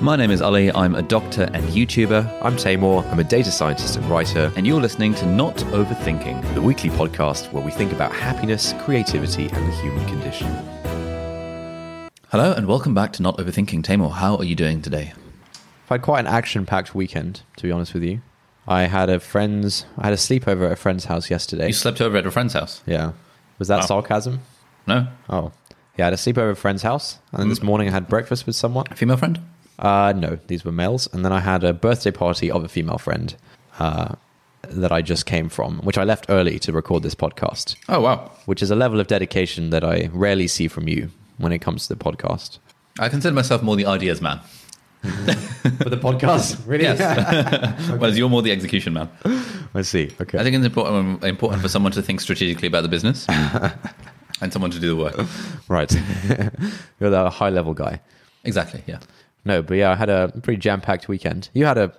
My name is Ali. I'm a doctor and YouTuber, I'm Taimur. I'm a data scientist and writer, and you're listening to Not Overthinking. the weekly podcast where we think about happiness, creativity, and the human condition. Hello, and welcome back to Not Overthinking. Taimur, how are you doing today? I've had quite an action-packed weekend, to be honest with you. I had a friend's, I had a sleepover at a friend's house yesterday. You slept over at a friend's house? yeah, was that sarcasm? No? Oh, yeah, I had a sleepover at a friend's house, and then this mm. morning I had breakfast with someone. A female friend? Uh, no, these were males, and then I had a birthday party of a female friend uh, that I just came from, which I left early to record this podcast. Oh, wow. which is a level of dedication that I rarely see from you when it comes to the podcast. I consider myself more the ideas man. For the podcast, really? Yes. Whereas you're more the execution man. I see. Okay. I think it's important, important for someone to think strategically about the business and someone to do the work. right. You're the high level guy. Exactly, yeah. No, but yeah, I had a pretty jam packed weekend. You had a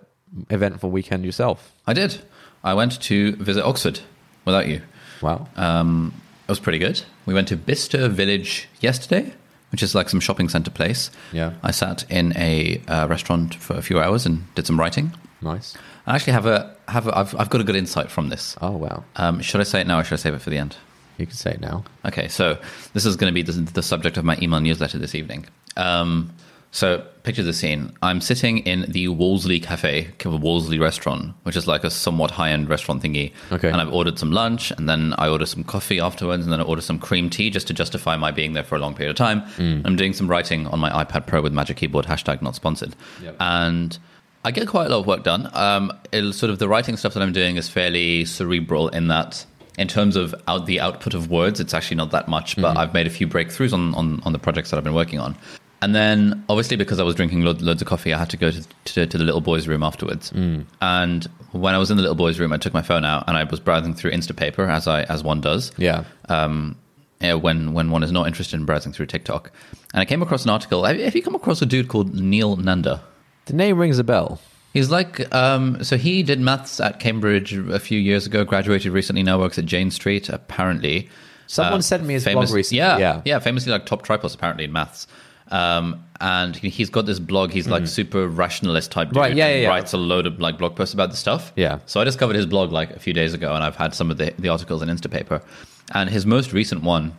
eventful weekend yourself. I did. I went to visit Oxford without you. Wow. Um, it was pretty good. We went to Bicester Village yesterday, which is like some shopping centre place. Yeah. I sat in a uh, restaurant for a few hours and did some writing. nice. I actually have a have a, I've I've got a good insight from this. Oh wow. Um, should I say it now or should I save it for the end? You can say it now. Okay, so this is going to be the, the subject of my email newsletter this evening. Um, so picture the scene. I'm sitting in the Wolseley Cafe, kind of a Wolseley restaurant, which is like a somewhat high-end restaurant thingy. Okay. And I've ordered some lunch, and then I order some coffee afterwards, and then I order some cream tea just to justify my being there for a long period of time. I'm doing some writing on my iPad Pro with Magic Keyboard, hashtag not sponsored. Yep. And I get quite a lot of work done. Um, it'll sort of the writing stuff that I'm doing is fairly cerebral in that, in terms of out the output of words, it's actually not that much. But I've made a few breakthroughs on, on on the projects that I've been working on. And then, obviously, because I was drinking lo- loads of coffee, I had to go to, to, to the little boys' room afterwards. And when I was in the little boys' room, I took my phone out and I was browsing through Instapaper, as I as one does Yeah. um, yeah, when when one is not interested in browsing through TikTok. And I came across an article. Have, you come across a dude called Neel Nanda? The name rings a bell. He's like, um, so he did maths at Cambridge a few years ago, graduated recently, now works at Jane Street, apparently. Someone sent me his blog recently. Yeah, Yeah. yeah, famously like top tripos apparently in maths. Um, and he- he's got this blog. He's like super rationalist type dude. Right, yeah, yeah, yeah. Writes a load of like blog posts about the stuff. Yeah. So I discovered his blog like a few days ago, and I've had some of the, the articles in Instapaper. And his most recent one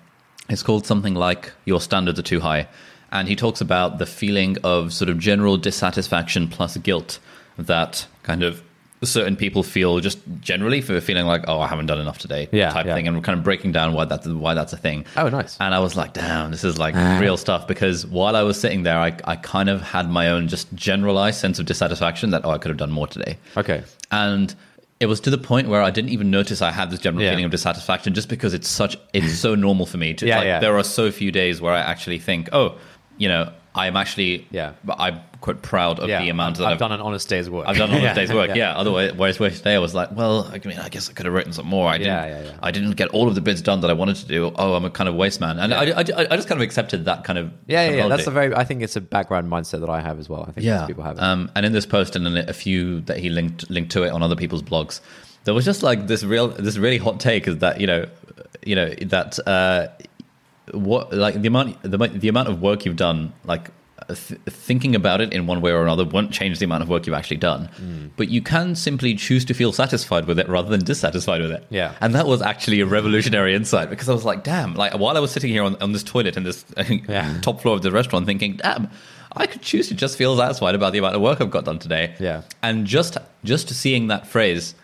is called something like "Your Standards Are Too High," and he talks about the feeling of sort of general dissatisfaction plus guilt that kind of certain people feel just generally for feeling like, oh, I haven't done enough today, Yeah, type yeah. thing, and we're kind of breaking down why that's why that's a thing. Oh, nice. And I was like, damn, this is like Ah. real stuff. Because while I was sitting there, I, I kind of had my own just generalized sense of dissatisfaction that, oh, I could have done more today. Okay. And it was to the point where I didn't even notice I had this general Yeah. feeling of dissatisfaction just because it's such, it's so normal for me. To, Yeah, like, yeah. There are so few days where I actually think, oh, you know, I'm actually, Yeah. I'm quite proud of Yeah. the amount that I've, I've, done an honest day's work. I've done all Yeah, day's work. yeah. Yeah. Otherwise, whereas today I was like, well, I mean, I guess I could have written some more. I didn't. I didn't get all of the bits done that I wanted to do. Oh, I'm a kind of waste man, and I, I, I just kind of accepted that kind of Yeah, yeah, yeah. That's a very. I think it's a background mindset that I have as well. I think yeah. most people have it. Um, and in this post and in a few that he linked linked to it on other people's blogs, there was just like this real this really hot take is that you know you know that uh, what like the amount the, amount- the amount of work you've done like th- thinking about it in one way or another won't change the amount of work you've actually done Mm. but you can simply choose to feel satisfied with it rather than dissatisfied with it Yeah. and that was actually a revolutionary insight because i was like damn like while i was sitting here on, on this toilet in this Yeah. top floor of the restaurant thinking damn i could choose to just feel satisfied about the amount of work i've got done today Yeah. and just just seeing that phrase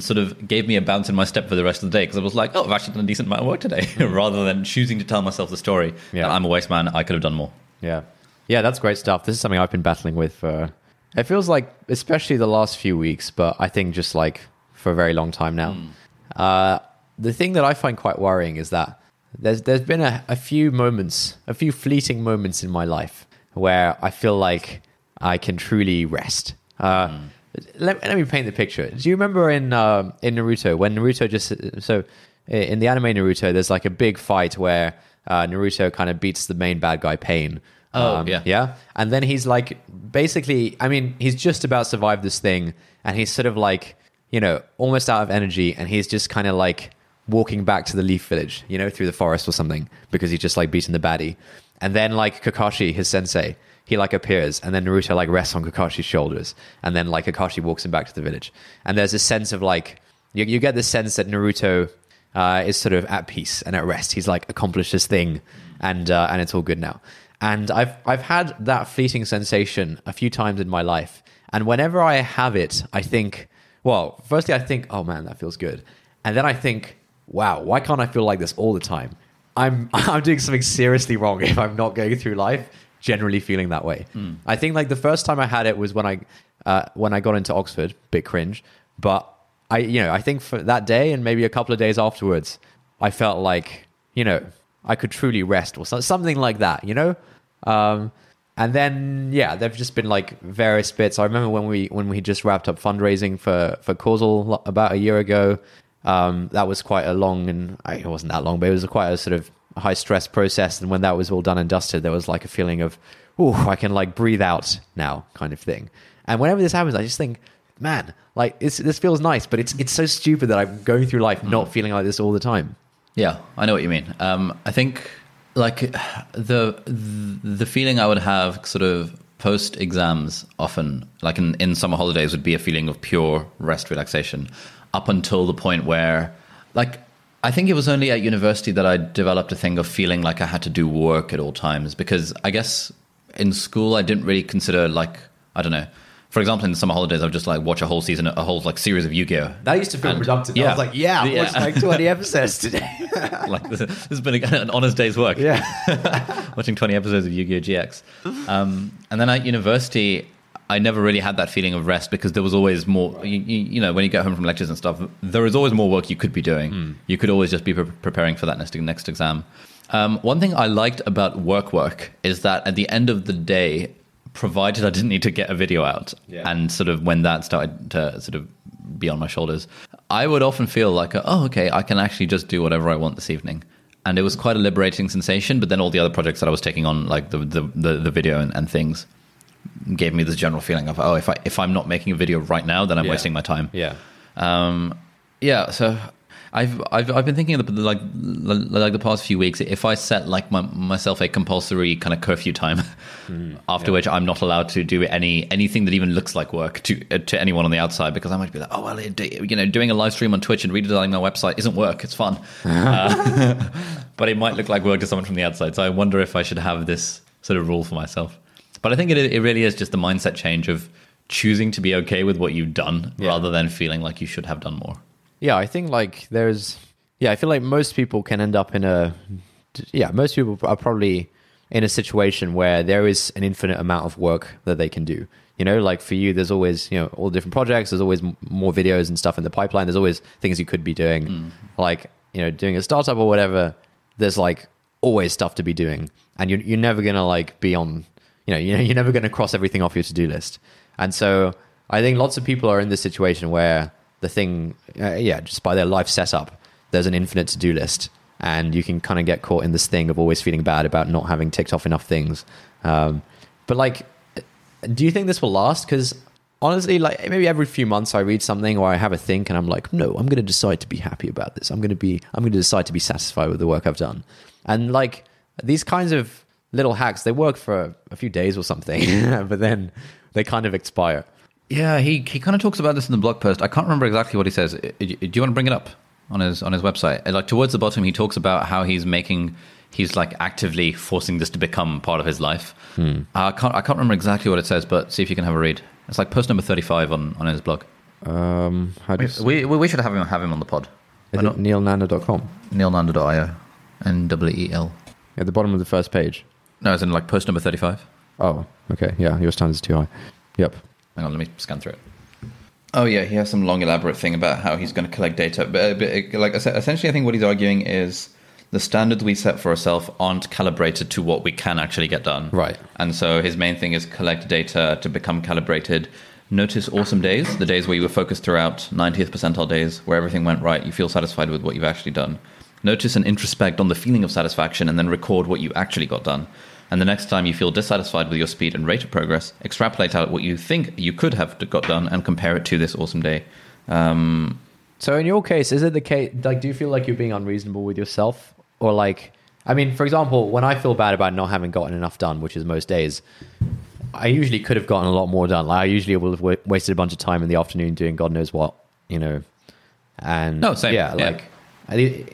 sort of gave me a bounce in my step for the rest of the day because I was like, oh, I've actually done a decent amount of work today, rather than choosing to tell myself the story Mm. Yeah. that I'm a waste man. I could have done more. Yeah. Yeah, that's great stuff. This is something I've been battling with for it feels like especially the last few weeks, but I think just like for a very long time now. Uh, the thing that I find quite worrying is that there's there's been a, a few moments, a few fleeting moments in my life where I feel like I can truly rest. Uh, let, let me paint the picture. Do you remember in uh, in Naruto when Naruto just so in the anime Naruto, there's like a big fight where uh, Naruto kind of beats the main bad guy Pain. Oh, yeah. yeah, and then he's like basically, I mean, he's just about survived this thing, and he's sort of like you know almost out of energy, and he's just kind of like walking back to the Leaf Village, you know, through the forest or something, because he's just like beaten the baddie, and then like Kakashi, his sensei he like appears and then Naruto like rests on Kakashi's shoulders and then like Kakashi walks him back to the village. And there's a sense of like you, you get the sense that Naruto uh, is sort of at peace and at rest. He's like accomplished his thing and uh, and it's all good now and I've I've had that fleeting sensation a few times in my life and whenever I have it I think well firstly I think oh man that feels good and then I think wow why can't I feel like this all the time I'm I'm doing something seriously wrong if I'm not going through life generally feeling that way. Hmm. I think like the first time I had it was when I uh, when I got into Oxford, bit cringe, but I you know I think for that day and maybe a couple of days afterwards, I felt like you know I could truly rest or something like that, you know. Um, and then yeah, there've just been like various bits. I remember when we when we just wrapped up fundraising for for Causal about a year ago. Um, that was quite a long and it wasn't that long, but it was a quite a sort of high stress process. And when that was all done and dusted, there was like a feeling of, oh, I can like breathe out now, kind of thing. And whenever this happens, I just think, man, like this feels nice, but it's it's so stupid that I'm going through life not feeling like this all the time. Yeah, I know what you mean. Um, I think like the the feeling I would have sort of post exams often like in, in summer holidays would be a feeling of pure rest relaxation up until the point where like I think it was only at university that I developed a thing of feeling like I had to do work at all times because I guess in school I didn't really consider like I don't know. For example, in the summer holidays, I would just like watch a whole season, a whole like series of Yu-Gi-Oh. That used to feel And- productive. yeah. I was like, yeah, I Yeah. watched like 20 episodes today. like this, this has been an honest day's work. yeah. watching 20 episodes of Yu-Gi-Oh! GX. Um, and then at university, I never really had that feeling of rest because there was always more, you, you, you know, when you get home from lectures and stuff, there is always more work you could be doing. You could always just be pre- preparing for that next, next exam. Um, one thing I liked about work work is that at the end of the day, provided I didn't need to get a video out Yeah. and sort of when that started to sort of be on my shoulders, I would often feel like, oh, okay, I can actually just do whatever I want this evening. And it was quite a liberating sensation. But then all the other projects that I was taking on, like the the, the, the video and, and things, gave me this general feeling of, oh, if I if I'm not making a video right now, then I'm Yeah. wasting my time. Yeah. Um, yeah, so I've, I've I've been thinking of the, like like the past few weeks. If I set like my, myself a compulsory kind of curfew time, after which I'm not allowed to do any anything that even looks like work to uh, to anyone on the outside, because I might be like, oh well, it, you know, doing a live stream on Twitch and redesigning my website isn't work. It's fun, uh, but it might look like work to someone from the outside. So I wonder if I should have this sort of rule for myself. But I think it it really is just the mindset change of choosing to be okay with what you've done Yeah. rather than feeling like you should have done more. Yeah, I think like there's yeah, I feel like most people can end up in a yeah, most people are probably in a situation where there is an infinite amount of work that they can do. You know, like for you, there's always you know all different projects. There's always m- more videos and stuff in the pipeline. There's always things you could be doing, mm. like you know, doing a startup or whatever. There's like always stuff to be doing, and you're you're never gonna like be on. You know, you know, you're never gonna cross everything off your to do list. And so I think lots of people are in this situation where the thing, uh, yeah, just by their life setup, there's an infinite to do list, and you can kind of get caught in this thing of always feeling bad about not having ticked off enough things. Um, but like, do you think this will last? Because honestly, like maybe every few months I read something or I have a think, and I'm like, no, I'm going to decide to be happy about this. I'm going to be, I'm going to decide to be satisfied with the work I've done. And like these kinds of little hacks, they work for a few days or something, but then they kind of expire. Yeah, he he kind of talks about this in the blog post. I can't remember exactly what he says. I- I- Do you want to bring it up on his on his website? Uh, Like towards the bottom, he talks about how he's making he's like actively forcing this to become part of his life. Uh, I can't I can't remember exactly what it says, but see if you can have a read. It's like post number thirty five on, on his blog. Um, how do you, We, we we should have him have him on the pod. is Why it not? neelnanda.com? Neelnanda.io and W E L. At the bottom of the first page. No, it's in like post number thirty five. Oh, okay. Yeah, your standard's too high. Yep. Hang on, let me scan through it. Oh yeah, he has some long elaborate thing about how he's going to collect data. But, but uh, like es- essentially, I think what he's arguing is the standards we set for ourselves aren't calibrated to what we can actually get done. Right. And so his main thing is collect data to become calibrated, notice awesome days, the days where you were focused throughout 90th percentile days, where everything went right, you feel satisfied with what you've actually done. Notice and introspect on the feeling of satisfaction and then record what you actually got done. And the next time you feel dissatisfied with your speed and rate of progress, extrapolate out what you think you could have got done and compare it to this awesome day. Um, So in your case, is it the case? Like, do you feel like you're being unreasonable with yourself, or like, I mean, for example, when I feel bad about not having gotten enough done, which is most days, I usually could have gotten a lot more done. Like, I usually will have wa- wasted a bunch of time in the afternoon doing God knows what, you know, and No, same. yeah, Yeah. like, I,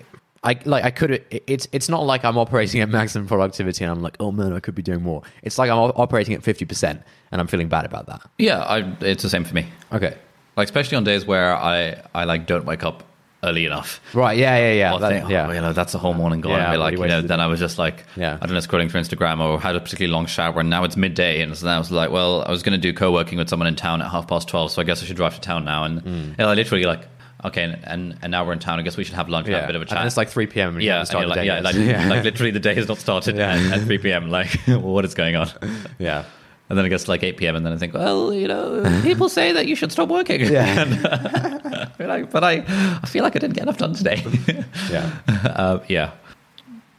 I like I could. It's it's not like I'm operating at maximum productivity and I'm like, oh man, I could be doing more. It's like I'm operating at fifty percent and I'm feeling bad about that. yeah, I, it's the same for me. Okay, Like especially on days where I, I like don't wake up early enough. right, yeah, yeah, yeah, that- think, oh, yeah. you know, that's the whole morning gone. Yeah, like, you know, then I was just like, Yeah. I don't know, scrolling through Instagram or had a particularly long shower, and now it's midday, and so then I was like, well, I was going to do co-working with someone in town at half past twelve, so I guess I should drive to town now, and Mm. know, I literally like, okay, and, and and now we're in town. I guess we should have lunch, and have a bit of a And chat. it's like 3 p.m. and yeah, and the you're like, yeah, like, like literally the day has not started Yeah. at, at 3 p.m. Like, what is going on? yeah. And then it gets like 8 p.m. and then I think, well, you know, people say that you should stop working. Yeah. You're like, but I, I feel like I didn't get enough done today. Yeah. uh, yeah.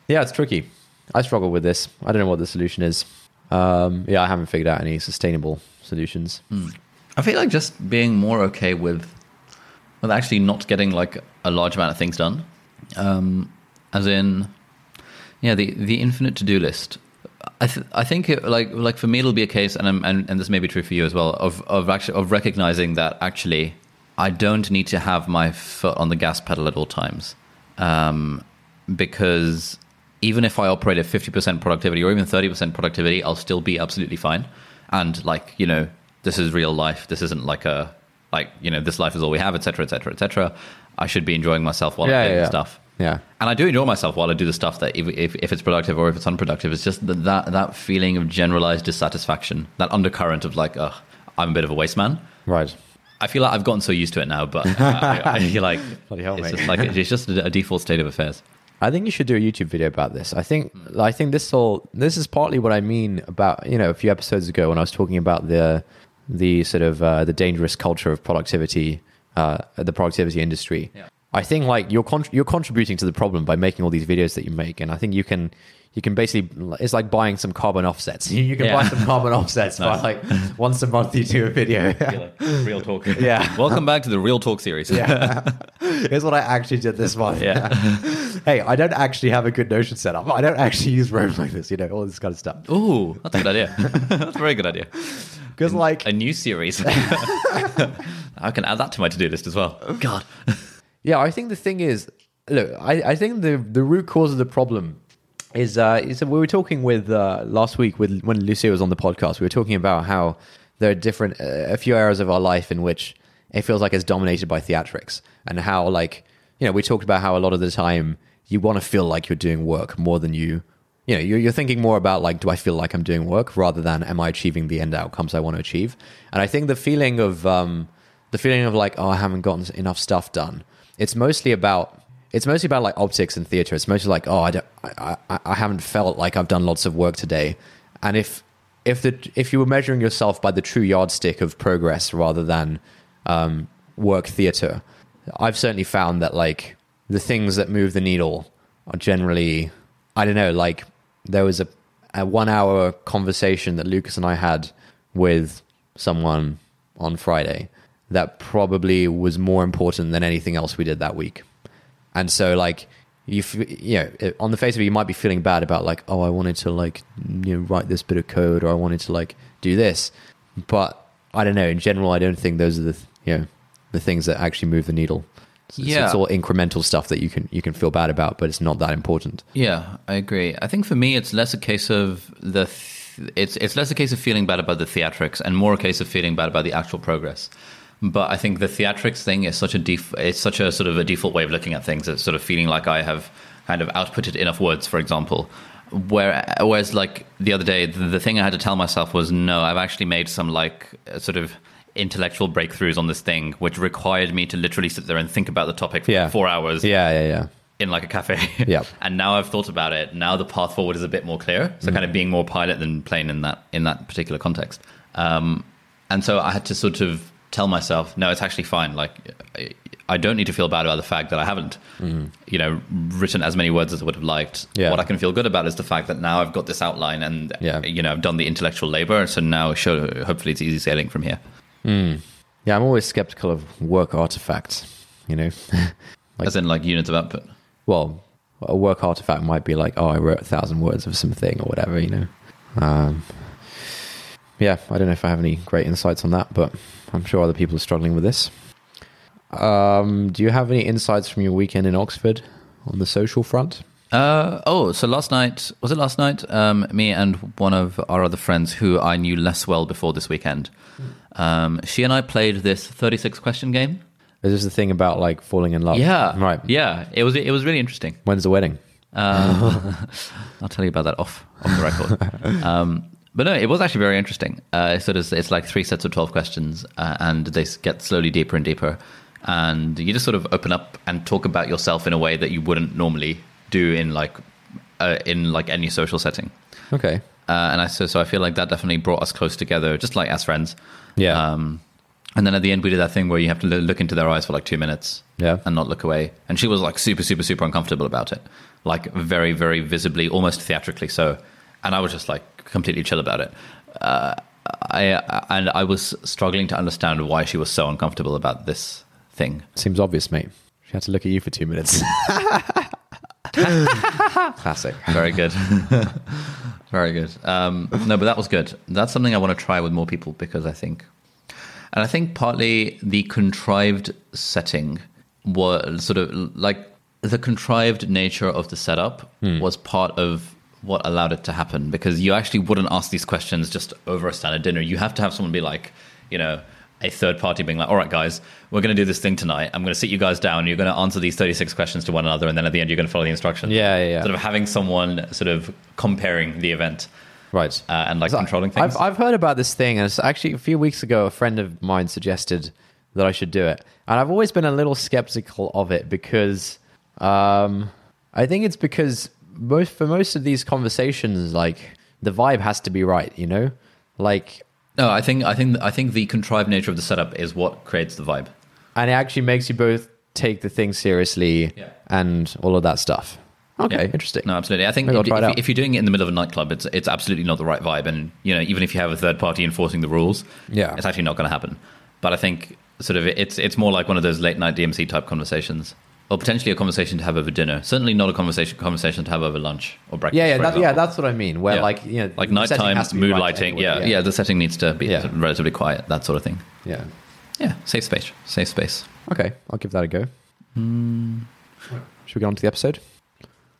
Yeah, it's tricky. I struggle with this. I don't know what the solution is. Um, yeah, I haven't figured out any sustainable solutions. I feel like just being more okay with with actually not getting like a large amount of things done. Um, as in, yeah, the the infinite to do list. I th- I think it, like like for me it'll be a case, and, I'm, and and this may be true for you as well, of of actually of recognizing that actually I don't need to have my foot on the gas pedal at all times, um, because even if I operate at fifty percent productivity or even thirty percent productivity, I'll still be absolutely fine. And like you know, this is real life. This isn't like a like you know this life is all we have, etc., etc., etc. I should be enjoying myself while Yeah, I'm doing yeah, stuff. Yeah. And I do enjoy myself while I do the stuff that if, if, if it's productive or if it's unproductive, it's just that, that, that feeling of generalized dissatisfaction, that undercurrent of like, ugh, I'm a bit of a waste man. Right. I feel like I've gotten so used to it now, but I, I feel like Bloody hell, it's mate. just like it's just a, a default state of affairs. I think you should do a YouTube video about this. I think I think this all this is partly what I mean about you know a few episodes ago when I was talking about the the sort of uh, the dangerous culture of productivity, uh, the productivity industry. Yeah. I think like you're con- you're contributing to the problem by making all these videos that you make, and I think you can you can basically it's like buying some carbon offsets. You, you can Yeah. buy some carbon offsets by like once a month you do a video. real talk. Yeah. Welcome back to the Real Talk series. Yeah. Here's what I actually did this month. Yeah. hey, I don't actually have a good Notion setup. I don't actually use Roam like this, you know, all this kind of stuff. Ooh, that's a good idea. that's a very good idea. Because, like, A new series. I can add that to my to-do list as well. God. Yeah, I think the thing is, look, I, I think the, the root cause of the problem is, uh, is we were talking with uh, last week with when Lucia was on the podcast. We were talking about how there are different, uh, a few areas of our life in which it feels like it's dominated by theatrics, and how, like, you know, we talked about how a lot of the time you want to feel like you're doing work more than you you know, you're, you're thinking more about like, do I feel like I'm doing work rather than am I achieving the end outcomes I want to achieve? And I think the feeling of um, the feeling of like, oh, I haven't gotten enough stuff done. It's mostly about it's mostly about like optics and theater. It's mostly like, oh, I, don't, I, I, I haven't felt like I've done lots of work today. And if if the if you were measuring yourself by the true yardstick of progress rather than um, work theater, I've certainly found that like the things that move the needle are generally, I don't know, like there was a, a one hour conversation that Lucas and I had with someone on Friday that probably was more important than anything else we did that week. And so like you f- you know on the face of it you might be feeling bad about like oh I wanted to like you know write this bit of code or I wanted to like do this but I don't know in general I don't think those are the th- you know the things that actually move the needle it's, Yeah. it's all incremental stuff that you can you can feel bad about but it's not that important Yeah, I agree. I think for me, it's less a case of the. Th- it's it's less a case of feeling bad about the theatrics and more a case of feeling bad about the actual progress. But I think the theatrics thing is such a def- it's such a sort of a default way of looking at things. It's sort of feeling like I have kind of outputted enough words, for example. Where, whereas like the other day, the, the thing I had to tell myself was no, I've actually made some like uh, sort of intellectual breakthroughs on this thing, which required me to literally sit there and think about the topic for Yeah. four hours yeah yeah yeah in like a cafe. Yep. and now I've thought about it. Now the path forward is a bit more clear. So kind of being more pilot than plane in that in that particular context. Um, and so I had to sort of tell myself, no, it's actually fine. Like, I- don't need to feel bad about the fact that I haven't, you know, written as many words as I would have liked. Yeah. What I can feel good about is the fact that now I've got this outline and, Yeah. you know, I've done the intellectual labor. So now, show, hopefully, it's easy sailing from here. Yeah, I'm always skeptical of work artifacts. You know, Like- as in, like, units of output. well, a work artifact might be like, oh, I wrote a thousand words of something or whatever. You know. Um, yeah, I don't know if I have any great insights on that, but I'm sure other people are struggling with this. Um, do you have any insights from your weekend in Oxford on the social front? Uh, oh, so last night, was it last night? Um, me and one of our other friends who I knew less well before this weekend, um, she and I played this 36 question game. Is this the thing about like falling in love? Yeah. Right. Yeah. It was, it was really interesting. When's the wedding? Uh, I'll tell you about that off, off the record. but no, it was actually very interesting. Uh, so it's, it's like three sets of 12 questions, uh, and they get slowly deeper and deeper. And you just sort of open up and talk about yourself in a way that you wouldn't normally do in like uh, in like any social setting. Okay. Uh, and I so so I feel like that definitely brought us close together, just like as friends. Yeah. Um, and then at the end, we did that thing where you have to look into their eyes for like two minutes, Yeah. and not look away. And she was like super, super, super uncomfortable about it, like very, very visibly, almost theatrically so. And I was just like completely chill about it. Uh, I and I was struggling to understand why she was so uncomfortable about this thing. Seems obvious, mate. She had to look at you for two minutes. Classic. Very good. Very good. Um, no, but that was good. That's something I want to try with more people because I think, and I think partly the contrived setting was sort of like the contrived nature of the setup was part of what allowed it to happen because you actually wouldn't ask these questions just over a standard dinner. You have to have someone be like, you know, a third party being like, all right, guys, we're going to do this thing tonight. I'm going to sit you guys down. You're going to answer these 36 questions to one another. And then at the end, you're going to follow the instructions. Yeah, yeah, yeah. Sort of having someone sort of comparing the event Right. uh, and like So controlling things. I've, I've heard about this thing, and it's actually a few weeks ago, a friend of mine suggested that I should do it. And I've always been a little skeptical of it because um, I think it's because most for most of these conversations, like the vibe has to be right, you know? Like, no, I think I think I think the contrived nature of the setup is what creates the vibe. and it actually makes you both take the thing seriously Yeah. and all of that stuff. Okay, Yeah. interesting. No, absolutely. I think if, if, if you're doing it in the middle of a nightclub, it's it's absolutely not the right vibe. And you know, even if you have a third party enforcing the rules, Yeah. it's actually not going to happen. But I think sort of it's it's more like one of those late night DMC type conversations, or potentially a conversation to have over dinner. Certainly not a conversation conversation to have over lunch or breakfast. Yeah, yeah, that, yeah. That's what I mean. Where Yeah. like you know, like nighttime mood right lighting. anyway. yeah, yeah, The setting needs to be Yeah. relatively quiet. That sort of thing. yeah. Yeah, safe space. Safe space. Okay, I'll give that a go. Hmm. Should we get on to the episode?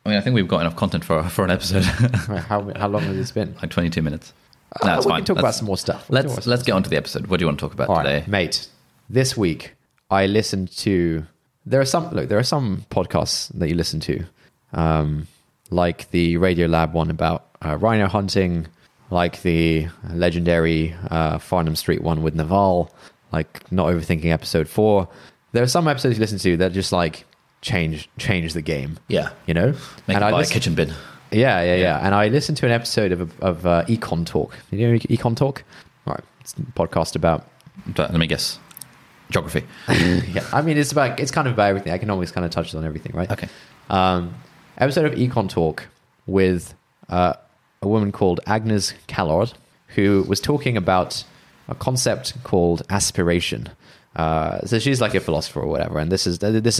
I mean, I think we've got enough content for for an episode. How how long has this been? like 22 minutes. Uh, No, it's we fine. can talk about Let's- some more stuff. Let's about let's get on to the episode. What do you want to talk about All right, today? mate. This week, I listened to. There are some look. There are some podcasts that you listen to, um, like the Radiolab one about uh, rhino hunting, like the legendary uh, Farnham Street one with Naval, like not overthinking episode four. There are some episodes you listen to that just like change change the game. Yeah, You know, make and it I buy a kitchen bin. yeah, yeah, yeah, Yeah. And I listened to an episode of of uh, EconTalk. You know EconTalk? All right, it's a podcast about let me guess, geography. yeah, I mean, it's about it's kind of about everything. I can always kind of touch on everything, right? Okay. Um, episode of EconTalk with uh, a woman called Agnes Callard, who was talking about a concept called aspiration. Uh, so she's like a philosopher or whatever, and this is this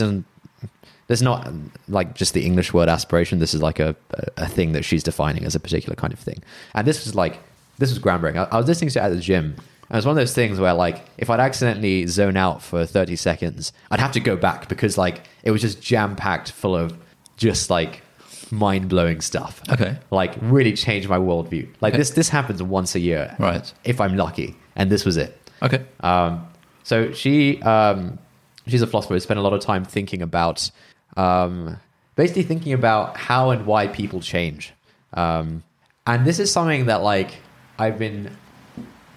is not like just the English word aspiration. This is like a, a, a thing that she's defining as a particular kind of thing. And this was like this was groundbreaking. I, I was listening to it at the gym, and it's one of those things where like if I'd accidentally zone out for thirty seconds, I'd have to go back because like it was just jam packed full of just like mind blowing stuff. Okay. like really changed my worldview. Like Okay. this this happens once a year, Right. If I'm lucky, and this was it. Okay. Um, so she um, she's a philosopher who spent a lot of time thinking about um, basically thinking about how and why people change. Um, and this is something that like I've been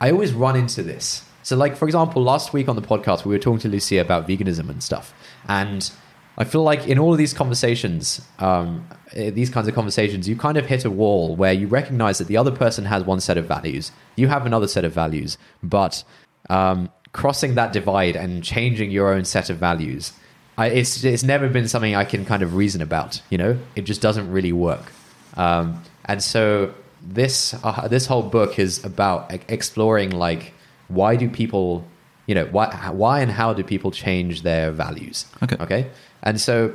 I always run into this. So like for example, last week on the podcast we were talking to Lucia about veganism and stuff. And I feel like in all of these conversations, um, eh, these kinds of conversations, you kind of hit a wall where you recognize that the other person has one set of values, you have another set of values, but um, crossing that divide and changing your own set of values. I, it's it's never been something I can kind of reason about. You know, it just doesn't really work. Um, and so this uh, this whole book is about exploring like why do people you know why why and how do people change their values? Okay. okay? And so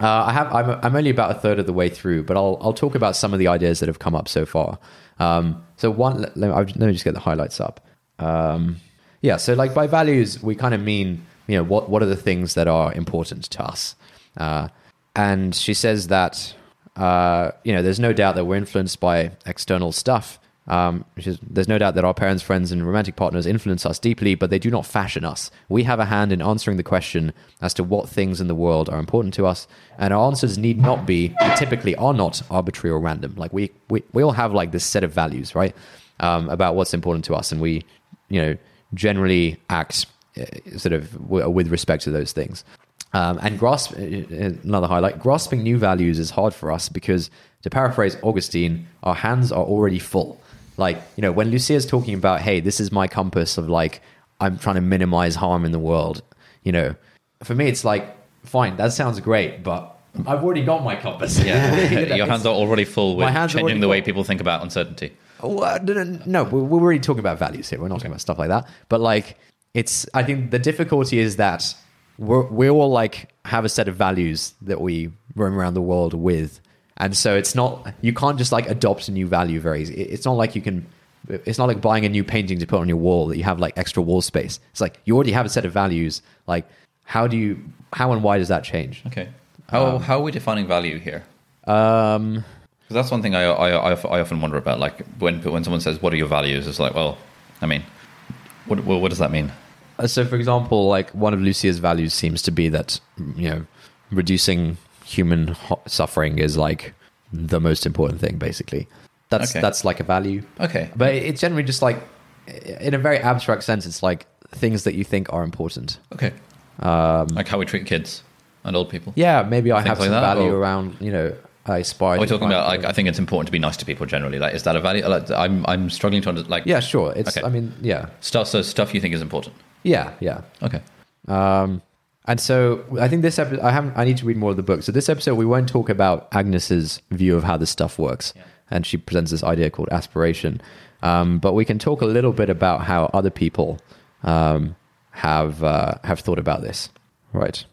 uh, I have I'm, I'm only about a third of the way through but I'll I'll talk about some of the ideas that have come up so far. Um, so one let, let me just get the highlights up. Um, yeah so like by values we kind of mean you know what what are the things that are important to us? Uh, and she says that uh, you know there's no doubt that we're influenced by external stuff um, is, there's no doubt that our parents, friends, and romantic partners influence us deeply, but they do not fashion us. We have a hand in answering the question as to what things in the world are important to us, and our answers need not be, typically are not arbitrary or random. Like we, we, we all have like this set of values, right, um, about what's important to us, and we, you know, generally act uh, sort of with respect to those things. Um, and grasp uh, another highlight: grasping new values is hard for us because, to paraphrase Augustine, our hands are already full. Like you know, when Lucia's talking about, "Hey, this is my compass of like I'm trying to minimize harm in the world," you know, for me, it's like, fine, that sounds great, but I've already got my compass. Yeah, You know, your hands are already full with My hands are changing the way full. people think about uncertainty. Oh, uh, no, no, no, we're, we're already talking about values here. We're not talking about stuff like that. But like, it's. I think the difficulty is that we're we all like have a set of values that we roam around the world with, and so it's not. You can't just like adopt a new value very easy. It's not like you can. It's not like buying a new painting to put on your wall that you have like extra wall space. It's like you already have a set of values. Like, how do you? How and why does that change? Okay. How, how are we defining value here? Um, Because that's one thing I, I, I, I often wonder about. Like when when someone says, "What are your values?" It's like, well, I mean, what what, what does that mean? Uh, So, for example, like one of Lucia's values seems to be that you know reducing human ho- suffering is like the most important thing. Basically, that's Okay. that's like a value. Okay. But it's generally just like, in a very abstract sense, it's like things that you think are important. Okay. Um, Like how we treat kids and old people. yeah, maybe I Things have like some that, value or- around you know I aspire. Are we to talking about like I think it's important to be nice to people generally? Like, is that a value? Like, I'm I'm struggling to understand. Like, yeah, sure. It's Okay. I mean yeah stuff. So stuff you think is important. Yeah yeah. Okay. Um, and so I think this episode, I haven't, I need to read more of the book. So this episode, we won't talk about Agnes's view of how this stuff works. And she presents this idea called aspiration. Um, but we can talk a little bit about how other people um, have uh, have thought about this. Right.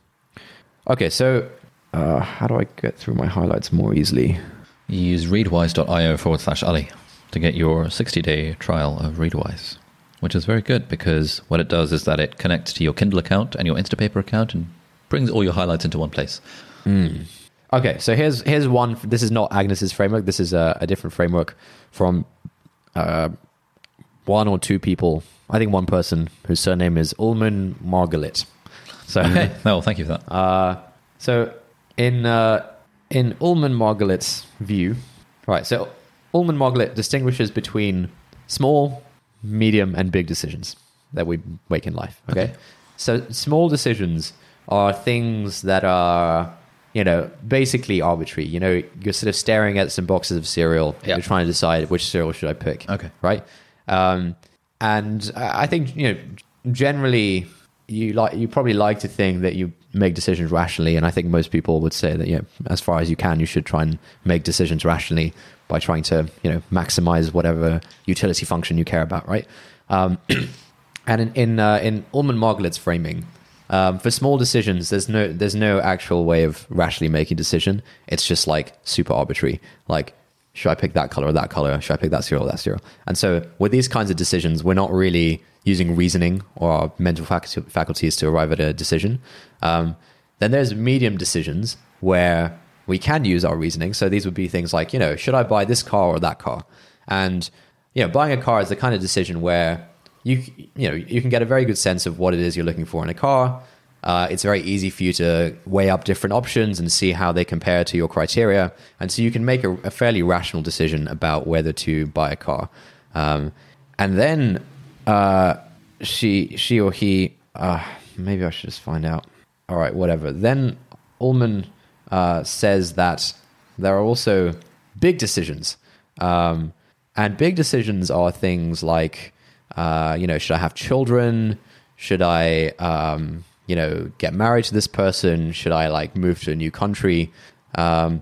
Okay. So uh, how do I get through my highlights more easily? Use readwise.io forward slash Ali to get your 60 day trial of Readwise, which is very good because what it does is that it connects to your Kindle account and your Instapaper account and brings all your highlights into one place. Okay, so here's here's one. This is not Agnes's framework. This is a, a different framework from uh, one or two people. I think one person whose surname is Ullmann-Margalit. So, Okay. No, thank you for that. uh, so in uh, in Ullmann-Margalit's view, right? So Ullmann-Margalit distinguishes between small, medium, and big decisions that we make in life. Okay, Okay. so small decisions are things that are you know basically arbitrary. You know, you're sort of staring at some boxes of cereal. Yeah. You're trying to decide which cereal should I pick. Okay. right? Um, and I I think you know generally you like you probably like to think that you make decisions rationally, and I think most people would say that you know as far as you can, you should try and make decisions rationally by trying to you know maximize whatever utility function you care about, right? Um, and in in, uh, in Ullmann-Margalit's framing, um, for small decisions, there's no there's no actual way of rationally making a decision. It's just like super arbitrary. Like, should I pick that color or that color? Should I pick that cereal or that cereal? And so, with these kinds of decisions, we're not really using reasoning or our mental faculties to arrive at a decision. Um, then there's medium decisions where we can use our reasoning. So these would be things like, you know, should I buy this car or that car? And you know, buying a car is the kind of decision where you you know you can get a very good sense of what it is you're looking for in a car. Uh, it's very easy for you to weigh up different options and see how they compare to your criteria, and so you can make a, a fairly rational decision about whether to buy a car. Um, and then uh, she she or he uh, maybe I should just find out. All right, whatever. Then Ullmann uh, says that there are also big decisions, um, and big decisions are things like Uh, you know, should I have children? Should I, um, you know, get married to this person? Should I like move to a new country? Um,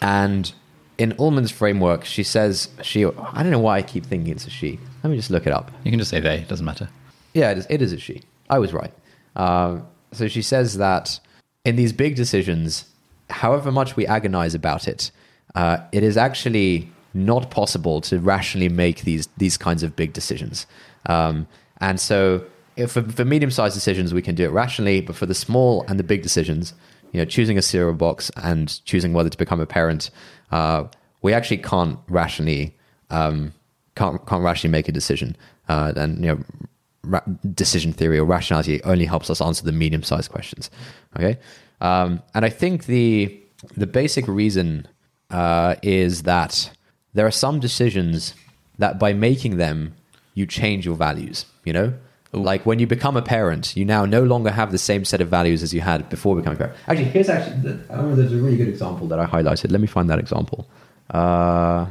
and in Ullmann's framework, she says she. I don't know why I keep thinking it's a she. Let me just look it up. You can just say they. It doesn't matter. Yeah, it is, it is a she. I was right. Um, so she says that in these big decisions, however much we agonize about it, uh, it is actually not possible to rationally make these these kinds of big decisions. Um, and so, for, for medium-sized decisions, we can do it rationally, but for the small and the big decisions, you know, choosing a cereal box and choosing whether to become a parent, uh, we actually can't rationally um, can't can't rationally make a decision. Uh, and you know, ra- decision theory or rationality only helps us answer the medium-sized questions. Okay, um, and I think the the basic reason uh, is that there are some decisions that by making them you change your values. You know. Like when you become a parent, you now no longer have the same set of values as you had before becoming a parent. Actually, here's actually, the, I remember there's a really good example that I highlighted. Let me find that example. Uh,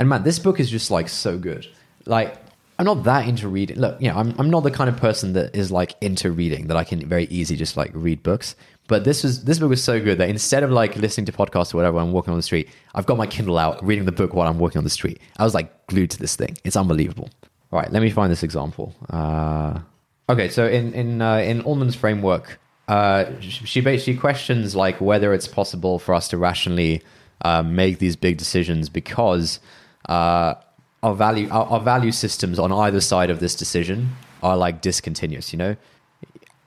and man, this book is just like so good. Like, I'm not that into reading. Look, you know, I'm, I'm not the kind of person that is like into reading that I can very easy just like read books. But this was this book was so good that instead of like listening to podcasts or whatever, I'm walking on the street, I've got my Kindle out reading the book while I'm walking on the street. I was like glued to this thing. It's unbelievable. All right, let me find this example. Uh, okay, so in in uh, in Ullmann's framework, uh, she basically questions like whether it's possible for us to rationally uh, make these big decisions because uh, our value our, our value systems on either side of this decision are like discontinuous. You know,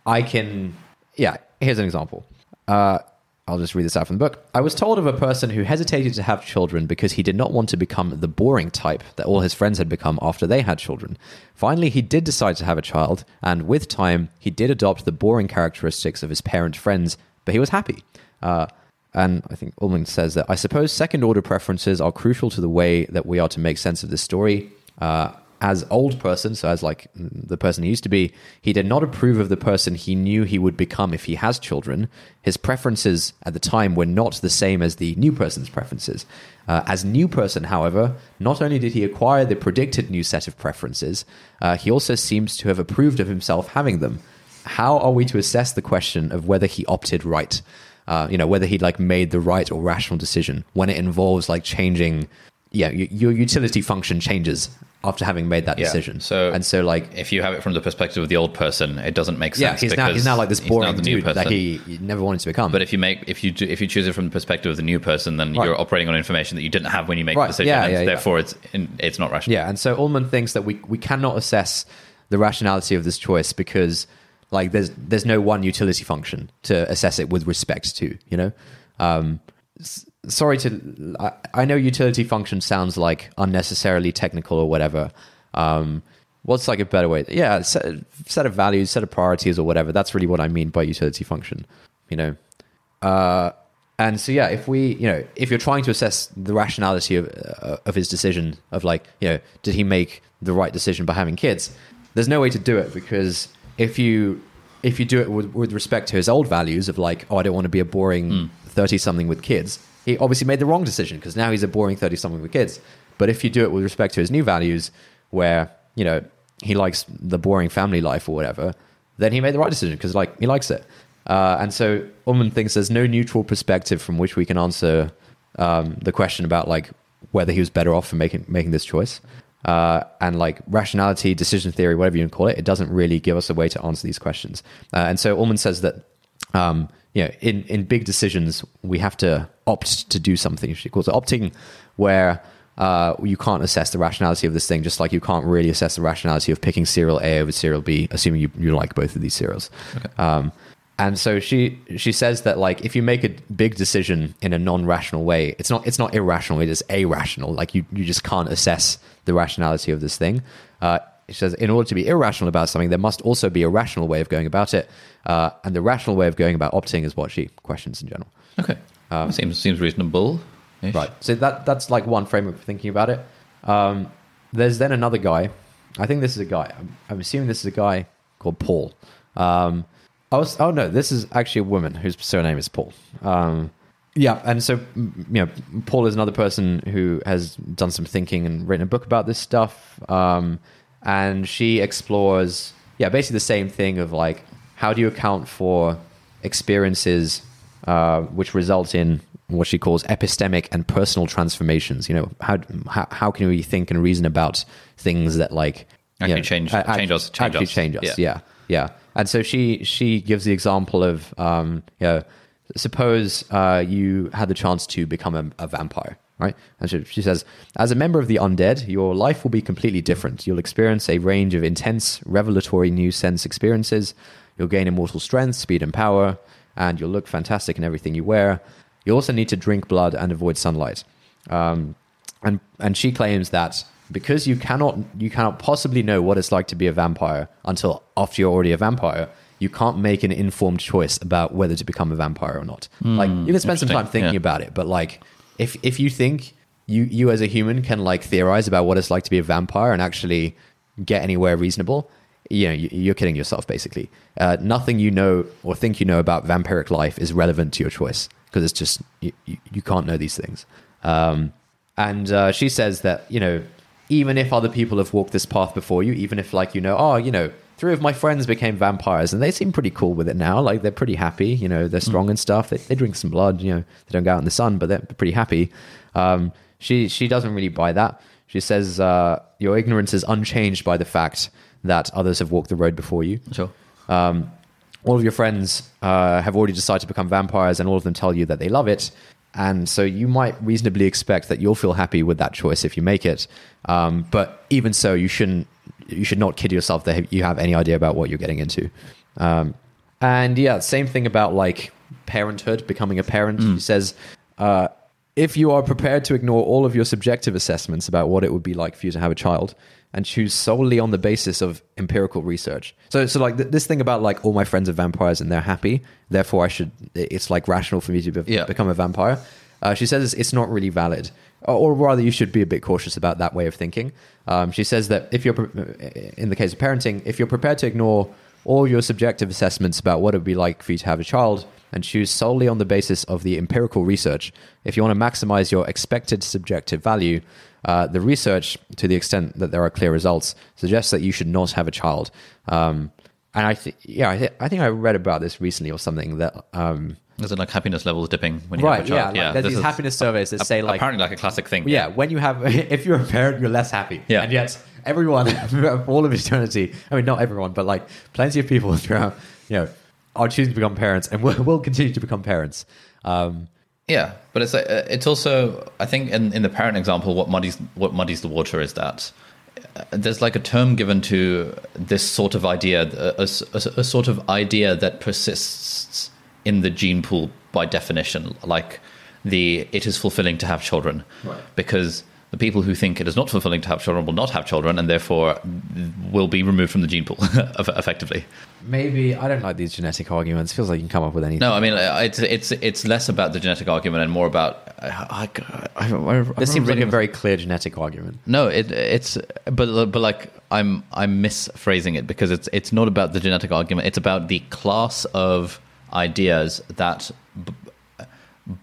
I can yeah. Here's an example. Uh, I'll just read this out from the book. I was told of a person who hesitated to have children because he did not want to become the boring type that all his friends had become after they had children. Finally, he did decide to have a child, and with time, he did adopt the boring characteristics of his parent friends, but he was happy. Uh, and I think Ullmann says that I suppose second order preferences are crucial to the way that we are to make sense of this story. Uh, as old person, so as like the person he used to be, he did not approve of the person he knew he would become if he has children. His preferences at the time were not the same as the new person's preferences. Uh, as new person, however, not only did he acquire the predicted new set of preferences, uh, he also seems to have approved of himself having them. How are we to assess the question of whether he opted right? Uh, you know, whether he like made the right or rational decision when it involves like changing yeah, your utility function changes after having made that Yeah, decision. so- and so like If you have it from the perspective of the old person, it doesn't make sense. yeah, he's now he's now like this boring dude that person. he, he never wanted to become. But if you make if you do, if you choose it from the perspective of the new person, then Right. you're operating on information that you didn't have when you make Right, the decision, yeah, and yeah, therefore it's in, it's not rational. yeah, and so Ullmann thinks that we we cannot assess the rationality of this choice because like there's there's no one utility function to assess it with respect to you know. Um, sorry to I, I know utility function sounds like unnecessarily technical or whatever. Um, what's like a better way? Yeah, set, set of values, set of priorities or whatever. That's really what I mean by utility function. You know. Uh, and so yeah, if we, you know, if you're trying to assess the rationality of uh, of his decision of like, you know, did he make the right decision by having kids? There's no way to do it because if you if you do it with, with respect to his old values of like, oh, I don't want to be a boring thirty something with kids, he obviously made the wrong decision because now he's a boring thirty something with kids. But if you do it with respect to his new values, where you know he likes the boring family life or whatever, then he made the right decision because like he likes it. Uh, and so Ullmann thinks there's no neutral perspective from which we can answer um, the question about like whether he was better off for making making this choice. Uh, and like rationality, decision theory, whatever you can call it, it doesn't really give us a way to answer these questions. Uh, and so Ullmann says that um, you know, in, in big decisions, we have to opt to do something. She calls it opting, where uh, you can't assess the rationality of this thing, just like you can't really assess the rationality of picking cereal A over cereal B, assuming you, you like both of these cereals. Um, and so she she says that like if you make a big decision in a non-rational way, it's not it's not irrational, it is irrational. Like you you just can't assess the rationality of this thing. Uh, she says in order to be irrational about something, there must also be a rational way of going about it, uh, and the rational way of going about opting is what she questions in general. Okay, seems seems reasonable. Right. So that that's like one framework for thinking about it. Um, there's then another guy. I think this is a guy. I'm, I'm assuming this is a guy called Paul. Um, I was, oh no, this is actually a woman whose surname is Paul. Um, yeah, and so you know, Paul is another person who has done some thinking and written a book about this stuff. Um, and she explores yeah basically the same thing of like how do you account for experiences uh, which result in what she calls epistemic and personal transformations. You know, how how, how can we think and reason about things that like actually know, change change us change actually us. change us. Yeah. Yeah. yeah, And so she she gives the example of um, you know, suppose uh, you had the chance to become a, a vampire, right? And she, she says, as a member of the undead, your life will be completely different. You'll experience a range of intense, revelatory new sense experiences. You'll gain immortal strength, speed, and power, and you'll look fantastic in everything you wear. You also need to drink blood and avoid sunlight. Um, and and she claims that because you cannot you cannot possibly know what it's like to be a vampire until after you're already a vampire, you can't make an informed choice about whether to become a vampire or not. like you can spend some time thinking Yeah. about it, but like if if you think you you as a human can like theorize about what it's like to be a vampire and actually get anywhere reasonable, you know, you- you're kidding yourself basically. Uh, nothing you know or think you know about vampiric life is relevant to your choice because it's just you, you, you can't know these things. Um, and uh, she says that you know, even if other people have walked this path before you, even if like you know, oh, you know, three of my friends became vampires and they seem pretty cool with it now. Like they're pretty happy. You know, they're strong and stuff. They, they drink some blood. You know, they don't go out in the sun, but they're pretty happy. Um, she she doesn't really buy that. She says uh, your ignorance is unchanged by the fact that others have walked the road before you Sure. um, all of your friends uh, have already decided to become vampires, and all of them tell you that they love it. And so you might reasonably expect that you'll feel happy with that choice if you make it. Um, but even so, you shouldn't. You should not kid yourself that you have any idea about what you're getting into. Um, and yeah, same thing about like parenthood, becoming a parent. He says, uh, if you are prepared to ignore all of your subjective assessments about what it would be like for you to have a child and choose solely on the basis of empirical research. So, so like th- this thing about like all my friends are vampires and they're happy, therefore I should. It's like rational for me to be- Yeah. become a vampire. Uh, she says it's not really valid, or, rather, you should be a bit cautious about that way of thinking. Um, she says that if you're, pre- in the case of parenting, if you're prepared to ignore all your subjective assessments about what it would be like for you to have a child and choose solely on the basis of the empirical research, if you want to maximize your expected subjective value, uh, the research, to the extent that there are clear results, suggests that you should not have a child. Um, and I think, yeah, I, th- I think I read about this recently or something that. Um, Is it like happiness levels dipping when you right, have a child? yeah, like, there's this these is happiness surveys that say like apparently like a classic thing. yeah, when you have, if you're a parent, you're less happy. Yeah. And yet, everyone, for all of eternity, I mean, not everyone, but like plenty of people throughout, you know, are choosing to become parents and will, will continue to become parents. Um, Yeah, but it's like, uh, it's also I think in, in the parent example, what muddies what muddies the water is that uh, there's like a term given to this sort of idea, a, a- a- a sort of idea that persists in the gene pool by definition, like the it is fulfilling to have children, Right. because the people who think it is not fulfilling to have children will not have children, and therefore will be removed from the gene pool effectively. maybe, I don't like these genetic arguments. Feels like you can come up with anything. No, I mean uh, it's it's it's less about the genetic argument and more about. I, I, I, I, This seems like a very clear genetic argument. no. It it's but but like I'm I'm misphrasing it because it's it's not about the genetic argument. It's about the class of ideas that. B-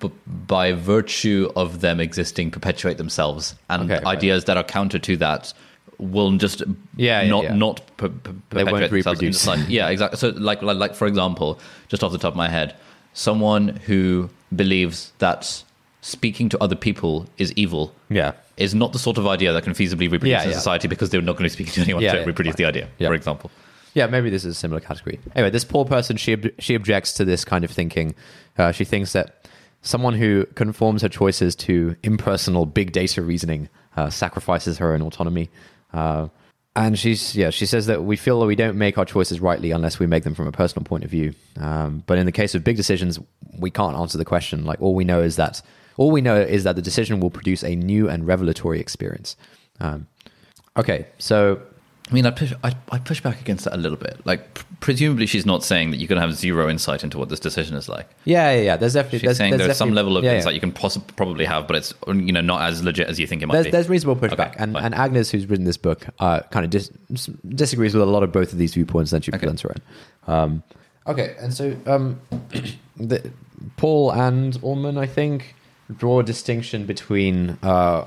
b- by virtue of them existing, perpetuate themselves, and Okay, right. ideas that are counter to that will just Yeah, yeah, not yeah. not per- per- They won't perpetuate themselves in reproduce. Yeah, exactly. So, like, like, like, for example, just off the top of my head, someone who believes that speaking to other people is evil Yeah. is not the sort of idea that can feasibly reproduce Yeah, in society because they're not going to speak to anyone to reproduce fine. the idea, for example. Yeah, maybe this is a similar category. Anyway, this poor person, she ob- she objects to this kind of thinking. Uh, she thinks that someone who conforms her choices to impersonal big data reasoning uh, sacrifices her own autonomy. Uh, and she's yeah, she says that we feel that we don't make our choices rightly unless we make them from a personal point of view. Um, but in the case of big decisions, we can't answer the question. Like all we know is that all we know is that the decision will produce a new and revelatory experience. Um, okay, so I mean, I push, I, I push back against that a little bit. Like, pr- presumably, she's not saying that you're going to have zero insight into what this decision is like. yeah, yeah, yeah. There's definitely She's there's, saying there's there's, some level of yeah, yeah. you can possi- probably have, but it's you know not as legit as you think it might there's, be. there's reasonable pushback, Okay, and, fine. and Agnes, who's written this book, uh, kind of dis- disagrees with a lot of both of these viewpoints that she Okay. presents own. Um, okay, and so um, the, Paul and Ullmann, I think, draw a distinction between uh,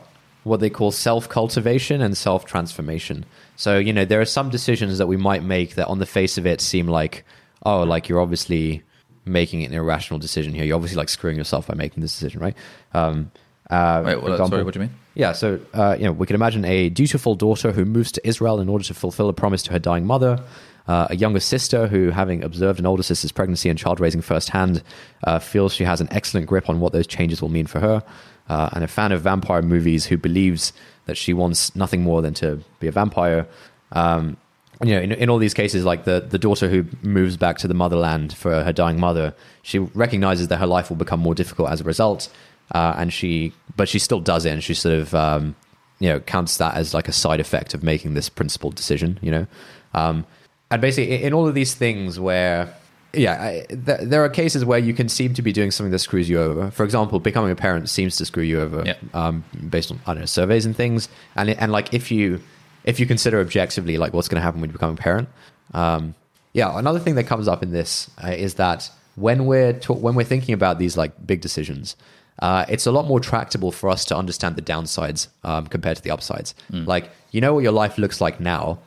what they call self cultivation and self transformation. So, you know, there are some decisions that we might make that on the face of it seem like, oh, like you're obviously making an irrational decision here. You're obviously like screwing yourself by making this decision, right? Um, uh, Wait, what, example- sorry, what do you mean? yeah, so uh, you know, we can imagine a dutiful daughter who moves to Israel in order to fulfill a promise to her dying mother. Uh, a younger sister who, having observed an older sister's pregnancy and child raising firsthand, uh, feels she has an excellent grip on what those changes will mean for her. Uh, and a fan of vampire movies who believes that she wants nothing more than to be a vampire. Um, you know, in, in all these cases, like the, the daughter who moves back to the motherland for her dying mother, she recognizes that her life will become more difficult as a result, uh, and she, but she still does it, and she sort of, um, you know, counts that as like a side effect of making this principled decision, you know, um, and basically in, all of these things where, yeah, I, th- there are cases where you can seem to be doing something that screws you over. For example, becoming a parent seems to screw you over, Yeah. um, based on I don't know surveys and things, and and like if you if you consider objectively like what's going to happen when you become a parent, um, yeah. Another thing that comes up in this uh, is that when we're ta- when we're thinking about these like big decisions, uh, it's a lot more tractable for us to understand the downsides um, compared to the upsides. Like you know what your life looks like now,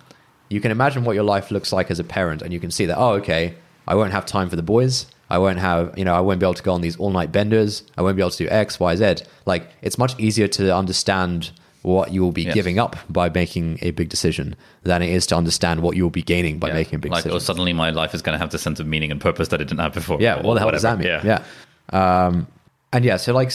you can imagine what your life looks like as a parent, and you can see that oh okay, I won't have time for the boys. I won't have, you know, I won't be able to go on these all night benders. I won't be able to do X, Y, Z. Like, it's much easier to understand what you will be Yes. giving up by making a big decision than it is to understand what you will be gaining by Yeah. making a big like, decision. oh, suddenly my life is going to have the sense of meaning and purpose that it didn't have before. Yeah, what the hell does that mean? Yeah. Um, and yeah, so like,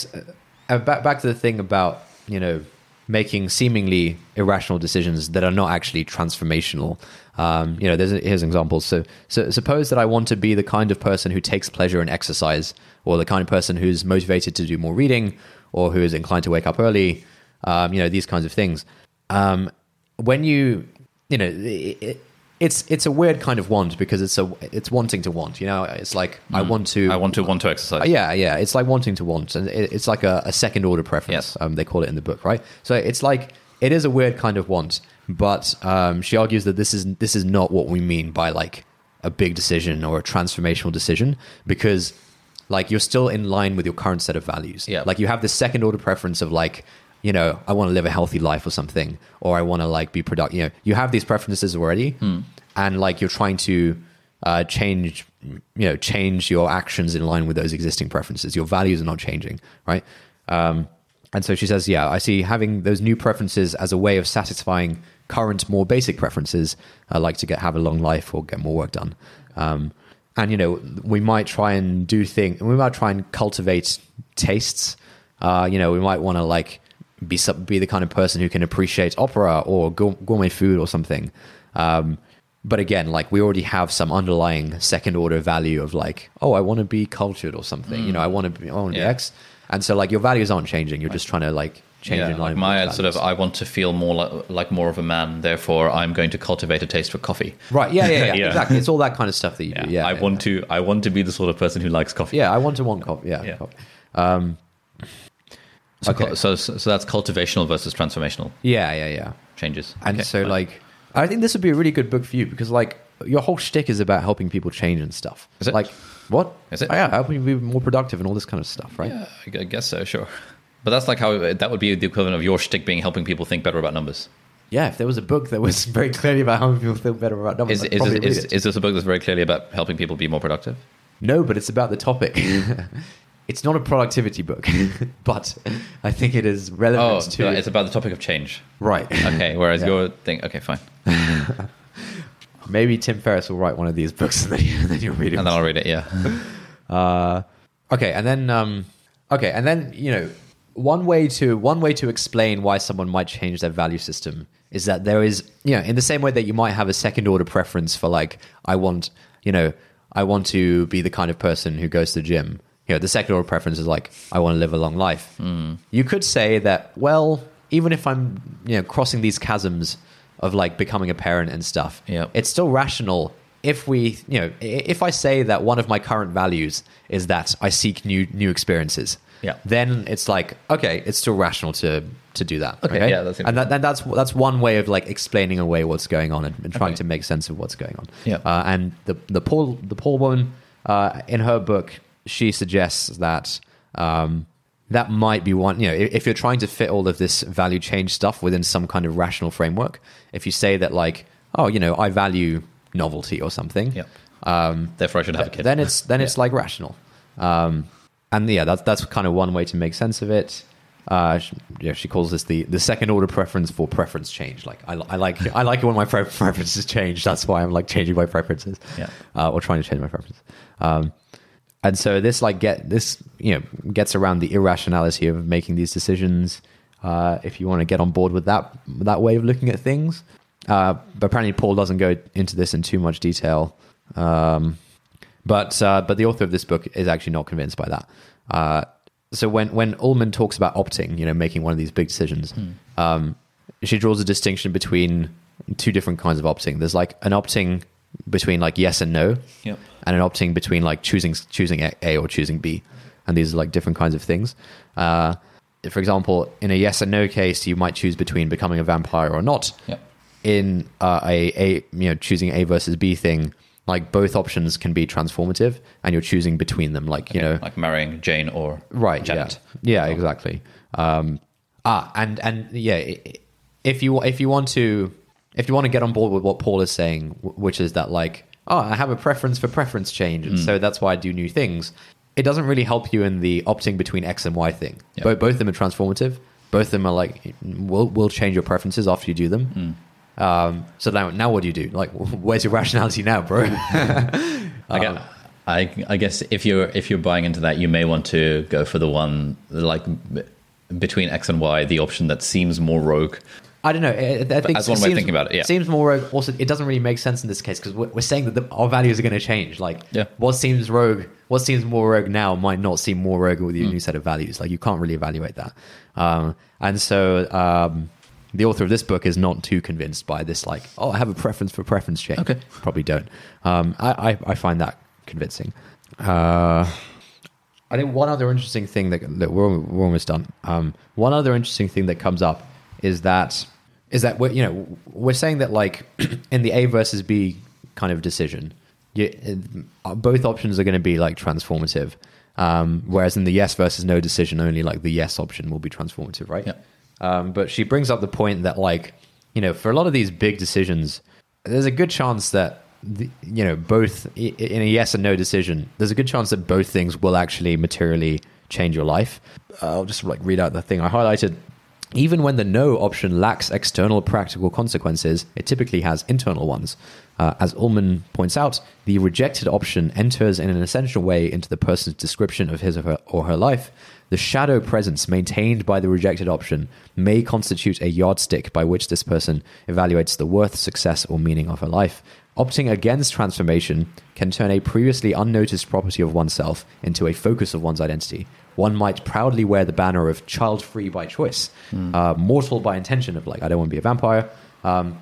uh, back back to the thing about you know making seemingly irrational decisions that are not actually transformational. Um, you know, there's here's examples. So, so suppose that I want to be the kind of person who takes pleasure in exercise, or the kind of person who's motivated to do more reading, or who is inclined to wake up early. Um, you know, these kinds of things. Um, when you, you know, it, it's it's a weird kind of want because it's a it's wanting to want. You know, it's like I want to I want to want to exercise. uh, yeah, yeah. It's like wanting to want, and it, it's like a, a second order preference. Yes. Um, they call it in the book, right? So it's like it is a weird kind of want, but um, she argues that this is this is not what we mean by like a big decision or a transformational decision because like you're still in line with your current set of values. Yeah. Like you have this second order preference of like you know I want to live a healthy life or something, or I want to like be productive. You know, you have these preferences already, and like you're trying to uh, change you know change your actions in line with those existing preferences. Your values are not changing right? Um, and so she says yeah i see having those new preferences as a way of satisfying current more basic preferences uh, like to get have a long life or get more work done. Um, and you know we might try and do things we might try and cultivate tastes uh, you know we might want to like be some- be the kind of person who can appreciate opera or gourmet food or something um, but again, like we already have some underlying second order value of like, oh, I want to be cultured or something. You know, I want to be, I want to Yeah. be X. And so like your values aren't changing. You're just trying to like change Yeah, in line. like my sort of. I want to feel more like, like more of a man. Therefore, I'm going to cultivate a taste for coffee. right. Yeah, yeah, yeah, Yeah. Exactly. It's all that kind of stuff that you Yeah, do. Yeah. I want to. I want to be the sort of person who likes coffee. Yeah, I want to want coffee. Yeah. Yeah. coffee. Um, So, Okay. so, so that's cultivational versus transformational yeah, yeah, yeah. changes. And Okay, so fine. like, I think this would be a really good book for you because like your whole shtick is about helping people change and stuff. Is it? Like, what? Is it? Oh, yeah, helping you be more productive and all this kind of stuff, right? yeah, I guess so. Sure, but that's like how that would be the equivalent of your shtick being helping people think better about numbers. Yeah, if there was a book that was very clearly about how people feel better about numbers, Is is, is, is, this a book that's very clearly about helping people be more productive? no, but it's about the topic. Mm. it's not a productivity book, but I think it is Oh, relevant so to it's about the topic of change. right. Okay, whereas Yeah. your thing. Okay, fine, Maybe Tim Ferriss will write one of these books and then, you, then you'll read it. and then I'll read it. Yeah. Uh, okay, and then um, okay, and then you know one way to one way to explain why someone might change their value system is that there is you know in the same way that you might have a second order preference for like I want you know I want to be the kind of person who goes to the gym. You know, the second order preference is like I want to live a long life. You could say that well, even if I'm you know crossing these chasms of like becoming a parent and stuff, Yep. it's still rational if we you know if i say that one of my current values is that i seek new new experiences Yeah. then it's like okay it's still rational to to do that Okay, yeah, that's and that, then that's that's one way of like explaining away what's going on and, and trying Okay. to make sense of what's going on Yeah. uh, and the the poor the poor woman uh, in her book she suggests that um, that might be one. You know, if, you're trying to fit all of this value change stuff within some kind of rational framework, if you say that like, oh, you know, I value novelty or something, Yep. um, Therefore, I should have a kid. then it's then it's Yeah. like rational. Um, and yeah, that's that's kind of one way to make sense of it. Uh, she, yeah, she calls this the, the second order preference for preference change. Like I, I like I like it when my preferences change. That's why I'm like changing my preferences, Yeah. uh, or trying to change my preferences. Um, and so this like get this you know gets around the irrationality of making these decisions. Uh, if you want to get on board with that that way of looking at things, uh, but apparently Paul doesn't go into this in too much detail. Um, but uh, but the author of this book is actually not convinced by that. Uh, so when when Ullmann talks about opting, you know, making one of these big decisions, um, she draws a distinction between two different kinds of opting. There's like an opting between like yes and no, Yep. and an opting between like choosing choosing A- or choosing B, and these are like different kinds of things. Uh, for example, in a yes and no case, you might choose between becoming a vampire or not Yep. in uh, a, a you know choosing A versus B thing, like both options can be transformative, and you're choosing between them. Like you know, like marrying Jane or right? Janet. Yeah, yeah, exactly. Um, ah, and and yeah, if you if you want to if you want to get on board with what Paul is saying, which is that like, oh, I have a preference for preference change, and so that's why I do new things. It doesn't really help you in the opting between X and Y thing. Yeah. Both both of them are transformative. Both of them are like will will change your preferences after you do them. Um, so now, now what do you do? Like, where's your rationality now, bro? I, Uh, I, I guess if you're if you're buying into that, you may want to go for the one like b- between X and Y, the option that seems more rogue. I don't know. I, I think as one it way of seems- thinking about it, yeah. seems more rogue. Also, it doesn't really make sense in this case because we're, we're saying that the, our values are going to change. Like, Yeah. what seems rogue, what seems more rogue now might not seem more rogue with your new set of values. Like, you can't really evaluate that. Um, and so, um, the author of this book is not too convinced by this. Like, oh, I have a preference for preference change. Okay. probably don't. Um, I, I, I find that convincing. Uh, I think one other interesting thing that, that we're, we're almost done. Um, one other interesting thing that comes up is that is that we're you know we're saying that like in the A versus B kind of decision, you, uh, both options are going to be like transformative, um, whereas in the yes versus no decision, only like the yes option will be transformative, right? Yeah. Um, but she brings up the point that like you know for a lot of these big decisions, there's a good chance that the, you know both in a yes and no decision, there's a good chance that both things will actually materially change your life. I'll just like read out the thing I highlighted. Even when the no option lacks external practical consequences, it typically has internal ones. Uh, as Ullmann points out, the rejected option enters in an essential way into the person's description of his or her, or her life. The shadow presence maintained by the rejected option may constitute a yardstick by which this person evaluates the worth, success, or meaning of her life. Opting against transformation can turn a previously unnoticed property of oneself into a focus of one's identity. One might proudly wear the banner of child free by choice, uh, mortal by intention, of like, I don't want to be a vampire. Um,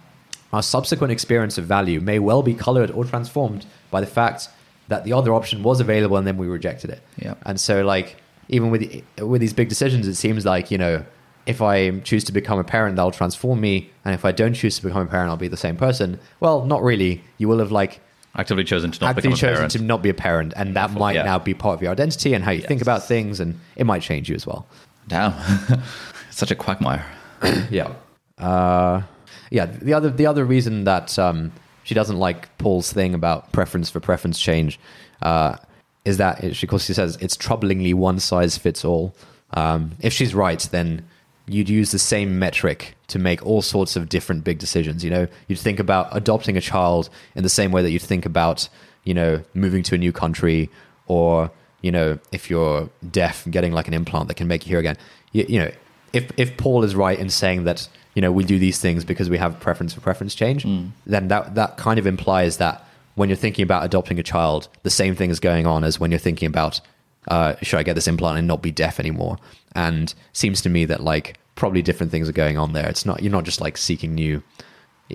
our subsequent experience of value may well be colored or transformed by the fact that the other option was available and then we rejected it. Yeah. And so, like, even with with these big decisions, it seems like you know, if I choose to become a parent, that'll transform me, and if I don't choose to become a parent, I'll be the same person. Well, not really. You will have like Actively chosen to not actively become chosen to not be a parent, and that might Yeah. now be part of your identity and how you think about things, and it might change you as well. Damn, such a quagmire. yeah. Uh, yeah. The other the other reason that um, she doesn't like Paul's thing about preference for preference change uh, is that it, she, because she says it's troublingly one size fits all. Um, if she's right, then you'd use the same metric to make all sorts of different big decisions. You know, you'd think about adopting a child in the same way that you'd think about, you know, moving to a new country or, you know, if you're deaf, getting like an implant that can make you hear again. You, you know, if, if Paul is right in saying that, you know, we do these things because we have preference for preference change, then that, that kind of implies that when you're thinking about adopting a child, the same thing is going on as when you're thinking about uh, should I get this implant and not be deaf anymore? And seems to me that like probably different things are going on there. It's not you're not just like seeking new,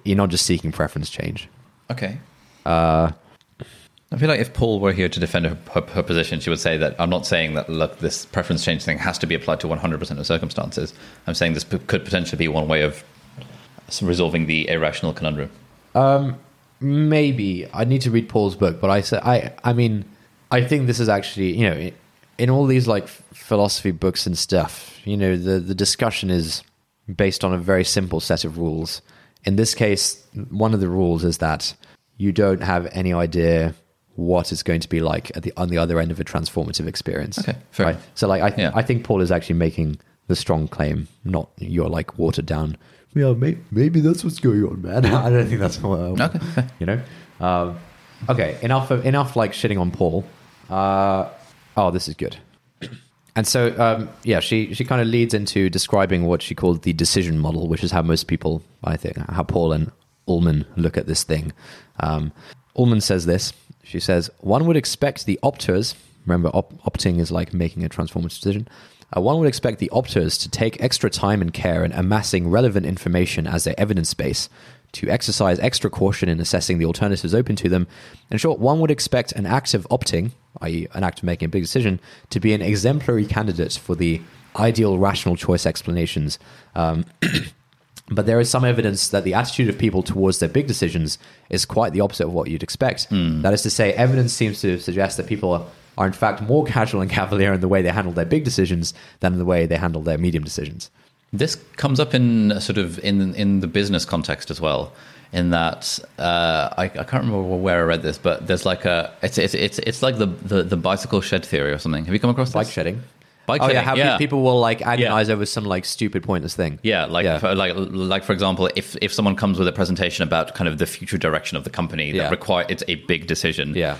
you're not just seeking preference change. Okay. Uh, I feel like if Paul were here to defend her, her, her position, she would say that I'm not saying that look, this preference change thing has to be applied to 100% of circumstances. I'm saying this p- could potentially be one way of resolving the irrational conundrum. maybe I need to read Paul's book, but I say I I mean I think this is actually you know in all these like philosophy books and stuff, you know, the the discussion is based on a very simple set of rules. In this case, one of the rules is that you don't have any idea what it's going to be like at the on the other end of a transformative experience. Okay, fair. right. So like I th- Yeah. I think Paul is actually making the strong claim, not your like watered down. Yeah, maybe, maybe that's what's going on, man. I don't think that's what. Okay, fair. You know. Um, okay, enough of enough like shitting on Paul. Uh, oh, this is good. And so, um, yeah, she, she kind of leads into describing what she called the decision model, which is how most people, I think, how Paul and Ullmann look at this thing. Um, Ullmann says this. She says, one would expect the opters, remember, op- opting is like making a transformative decision. Uh, one would expect the opters to take extra time and care in amassing relevant information as their evidence base, to exercise extra caution in assessing the alternatives open to them. In short, one would expect an act of opting, i.e., an act of making a big decision, to be an exemplary candidate for the ideal rational choice explanations. Um, but there is some evidence that the attitude of people towards their big decisions is quite the opposite of what you'd expect. That is to say, evidence seems to suggest that people are, are in fact more casual and cavalier in the way they handle their big decisions than in the way they handle their medium decisions. This comes up in a sort of in in the business context as well. In that, uh, I, I can't remember where I read this, but there's like a it's it's it's, it's like the, the the bicycle shed theory or something. Have you come across Bike this? shedding. Bike oh yeah, how yeah. people will like agonize over some like stupid pointless thing. Yeah, like Yeah. For, like like for example, if if someone comes with a presentation about kind of the future direction of the company that Yeah. require it's a big decision. Yeah.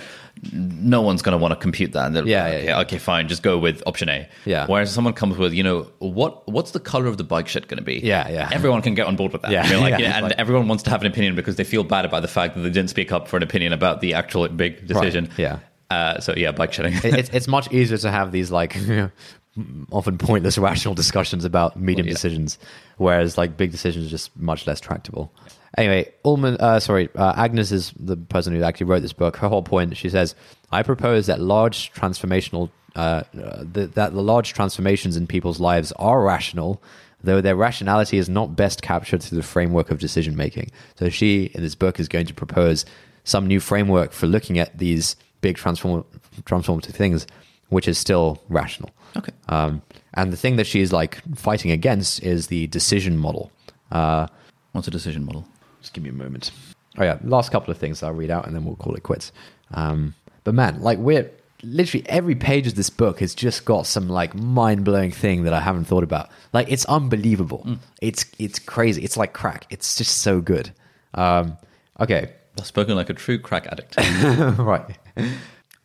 no one's going to want to compute that. Yeah, yeah, okay, yeah. okay, fine, just go with option A. Yeah. Whereas someone comes with, you know, what what's the color of the bike shed going to be? Yeah, yeah. Everyone can get on board with that. Yeah, like, yeah, and like- everyone wants to have an opinion because they feel bad about the fact that they didn't speak up for an opinion about the actual big decision. yeah. Uh, so yeah, bike shedding. It's it's much easier to have these like often pointless rational discussions about medium Well, yeah. decisions, whereas like big decisions are just much less tractable. Anyway, Ullmann, uh, sorry, uh, Agnes is the person who actually wrote this book. Her whole point, she says, I propose that large transformational, uh, uh, that the large transformations in people's lives are rational, though their rationality is not best captured through the framework of decision making. So she, in this book, is going to propose some new framework for looking at these big transform- transformative things, which is still rational. Okay. Um, and the thing that she's like fighting against is the decision model. Uh, What's a decision model? just give me a moment. Oh yeah, last couple of things I'll read out and then we'll call it quits. Um, but man, like we're literally every page of this book has just got some like mind blowing thing that I haven't thought about. Like it's unbelievable. It's it's crazy. It's like crack. It's just so good. Um, okay, I've spoken like a true crack addict. right.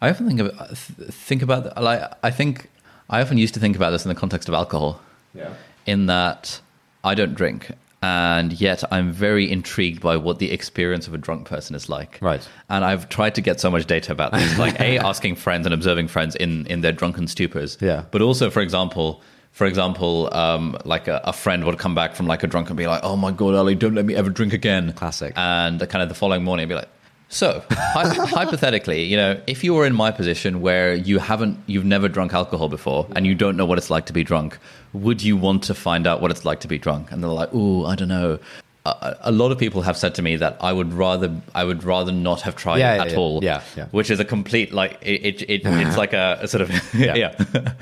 I often think about think about like I think I often used to think about this in the context of alcohol. Yeah. In that I don't drink, and yet I'm very intrigued by what the experience of a drunk person is like. Right. And I've tried to get so much data about this, like a asking friends and observing friends in in their drunken stupors. Yeah. But also, for example. For example, um, like a, a friend would come back from like a drunk and be like, "Oh my god, Ali, don't let me ever drink again." Classic. And kind of the following morning, I'd be like, so, hy- hypothetically, you know, if you were in my position where you haven't, you've never drunk alcohol before, and you don't know what it's like to be drunk, would you want to find out what it's like to be drunk? And they're like, "Ooh, I don't know." A, a lot of people have said to me that I would rather, I would rather not have tried Yeah, it yeah, at yeah. all. Yeah, yeah. Which is a complete like it. it, it it's like a, a sort of Yeah.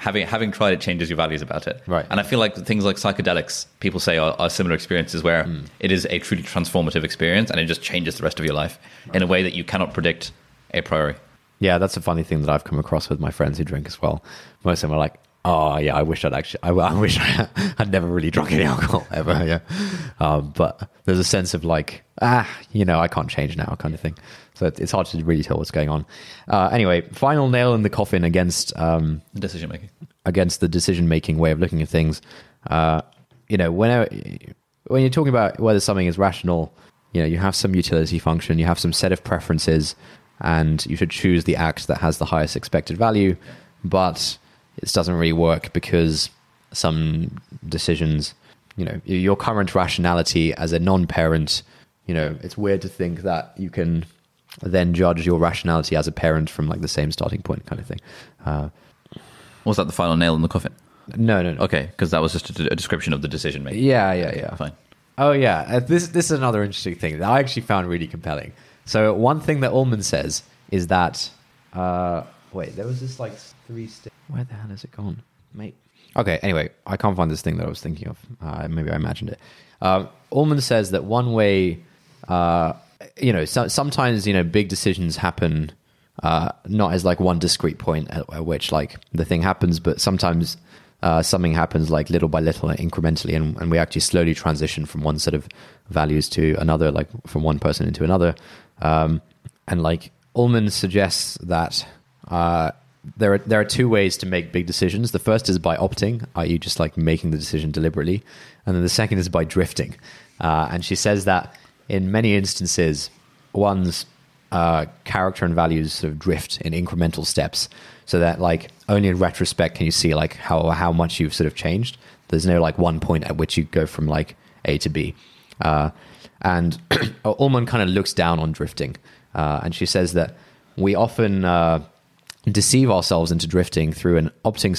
having having tried it changes your values about it. Right. And I feel like things like psychedelics, people say are, are similar experiences where Hmm. it is a truly transformative experience and it just changes the rest of your life in a way that you cannot predict a priori. Yeah, that's a funny thing that I've come across with my friends who drink as well. Most of them are like, "Oh yeah, I wish I'd actually, I, I wish I had never really drunk any alcohol ever." Yeah, um, but there's a sense of like, ah, you know, I can't change now, kind of thing. So it- it's hard to really tell what's going on. Uh, anyway, final nail in the coffin against um, Decision making. against the decision making way of looking at things. Uh, you know, when when you're talking about whether something is rational, you know, you have some utility function, you have some set of preferences, and you should choose the act that has the highest expected value. But it doesn't really work because some decisions, you know, your current rationality as a non-parent, you know, it's weird to think that you can then judge your rationality as a parent from like the same starting point, kind of thing. Uh, Was that the final nail in the coffin? no, no, no. Okay, because that was just a, a description of the decision making. Yeah, yeah, yeah. Fine. Oh yeah, uh, this this is another interesting thing that I actually found really compelling. So one thing that Ullmann says is that uh, Wait, there was this like three. Sta- Where the hell has it gone, mate? Okay. Anyway, I can't find this thing that I was thinking of. Uh, maybe I imagined it. Uh, Ullmann says that one way, uh, you know, so, sometimes you know big decisions happen uh, not as like one discrete point at, at which like the thing happens, but sometimes uh, something happens like little by little and incrementally, and, and we actually slowly transition from one set of values to another, like from one person into another. Um, and like Ullmann suggests that uh, there are there are two ways to make big decisions. The first is by opting, i.e., just like making the decision deliberately, and then the second is by drifting. Uh, and she says that in many instances, one's uh, character and values sort of drift in incremental steps, so that like only in retrospect can you see like how how much you've sort of changed. There's no like one point at which you go from like A to B. Uh, and Ullmann kind of looks down on drifting, uh, and she says that we often uh, deceive ourselves into drifting through an opting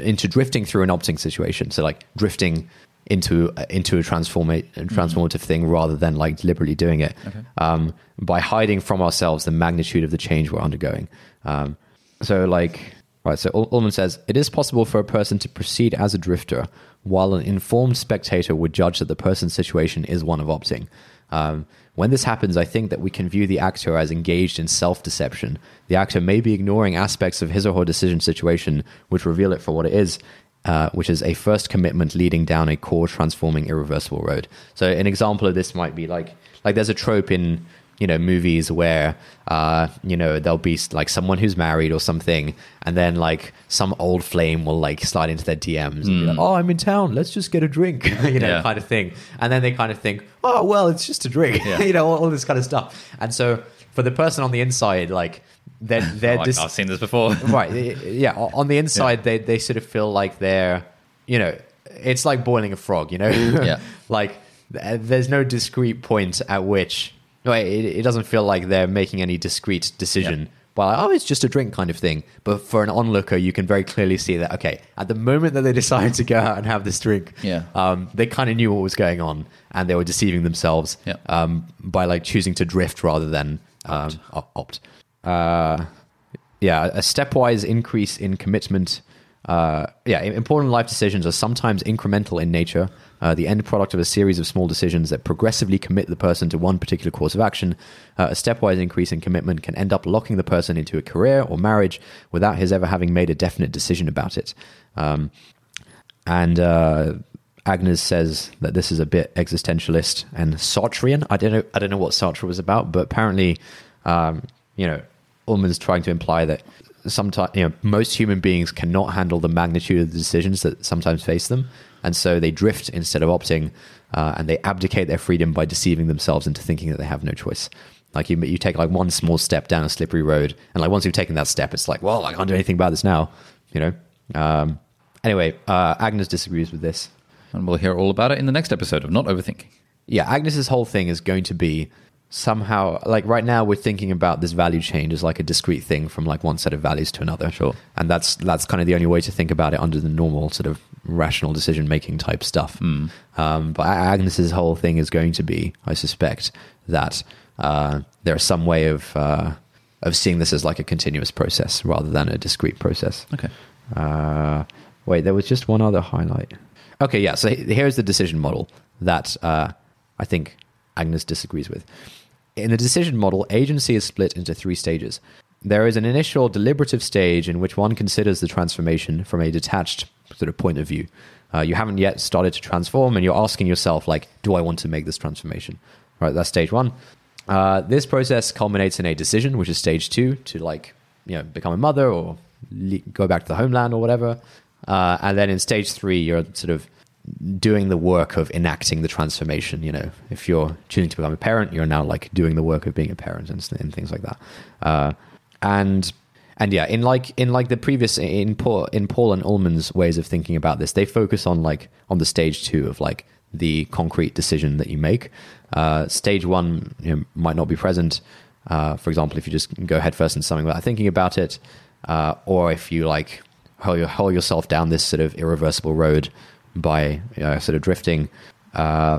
into drifting through an opting situation. So like drifting into into a transforma- transformative mm-hmm. thing rather than like deliberately doing it okay. um, by hiding from ourselves the magnitude of the change we're undergoing. Um, so like right, so Ullmann says it is possible for a person to proceed as a drifter while an informed spectator would judge that the person's situation is one of opting. Um, when this happens, I think that we can view the actor as engaged in self deception. The actor may be ignoring aspects of his or her decision situation which reveal it for what it is, uh, which is a first commitment leading down a core transforming irreversible road. So an example of this might be like like there's a trope in you know movies where uh, you know there'll be like someone who's married or something, and then like some old flame will like slide into their DMs mm. and be like, hmm. "Oh, I'm in town. Let's just get a drink," you know, yeah. kind of thing. And then they kind of think, "Oh, well, it's just a drink," yeah. you know, all, all this kind of stuff. And so for the person on the inside, like they're they're oh, dis- I've seen this before. right? Yeah, on the inside, yeah. they they sort of feel like they're, you know, it's like boiling a frog. You know, yeah, like there's no discrete point at which. No, it, it doesn't feel like they're making any discrete decision. Yeah. Well, oh, it's just a drink kind of thing. But for an onlooker, you can very clearly see that, okay, at the moment that they decided to go out and have this drink, yeah. um, they kind of knew what was going on and they were deceiving themselves yeah. um, by like choosing to drift rather than um, opt. opt uh, yeah, a stepwise increase in commitment. Uh, yeah, important life decisions are sometimes incremental in nature, uh, the end product of a series of small decisions that progressively commit the person to one particular course of action. Uh, a stepwise increase in commitment can end up locking the person into a career or marriage without his ever having made a definite decision about it. Um, and uh, Agnes says that this is a bit existentialist and Sartrean. I don't know. I don't know what Sartre was about, but apparently, um, you know, Ullmann's trying to imply that sometimes you know most human beings cannot handle the magnitude of the decisions that sometimes face them, and so they drift instead of opting, uh, and they abdicate their freedom by deceiving themselves into thinking that they have no choice. Like you, you take like one small step down a slippery road, and like once you've taken that step, it's like, well, I can't do anything about this now, you know. Um, anyway, uh, Agnes disagrees with this, and we'll hear all about it in the next episode of Not Overthinking. Yeah, Agnes's whole thing is going to be somehow like right now we're thinking about this value change as like a discrete thing from like one set of values to another. Sure. And that's that's kind of the only way to think about it under the normal sort of rational decision making type stuff. Mm. um, but agnes's whole thing is going to be i suspect that uh, there's some way of uh, of seeing this as like a continuous process rather than a discrete process. Okay. Uh, wait there was just one other highlight. Okay yeah so here's the decision model that uh, i think agnes disagrees with in the decision model, agency is split into three stages. There is an initial deliberative stage in which one considers the transformation from a detached sort of point of view. Uh, you haven't yet started to transform, and you're asking yourself, like, do I want to make this transformation? Right, that's stage one. Uh, this process culminates in a decision, which is stage two, to like, you know, become a mother or le- go back to the homeland or whatever. Uh, and then in stage three, you're sort of doing the work of enacting the transformation. You know, if you're choosing to become a parent, you're now like doing the work of being a parent and, and things like that. Uh, and and yeah, in like in like the previous in Paul in Paul and Ullmann's ways of thinking about this, they focus on like on the stage two of like the concrete decision that you make. Uh, stage one you know, might not be present. Uh, for example, if you just go headfirst into something without thinking about it, uh, or if you like hold yourself down this sort of irreversible road by uh, sort of drifting. Uh,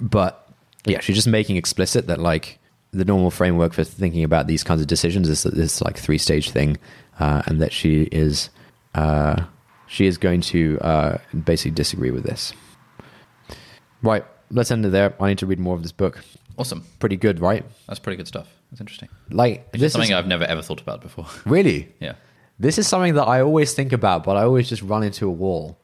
but yeah, she's just making explicit that like the normal framework for thinking about these kinds of decisions is this like three stage thing. uh, and that she is uh, she is going to uh, basically disagree with this. Right, let's end it there. I need to read more of this book. Awesome. Pretty good, right? That's pretty good stuff. That's interesting. Like It's this is something is I've never ever thought about before. really yeah. this is something that I always think about, but I always just run into a wall.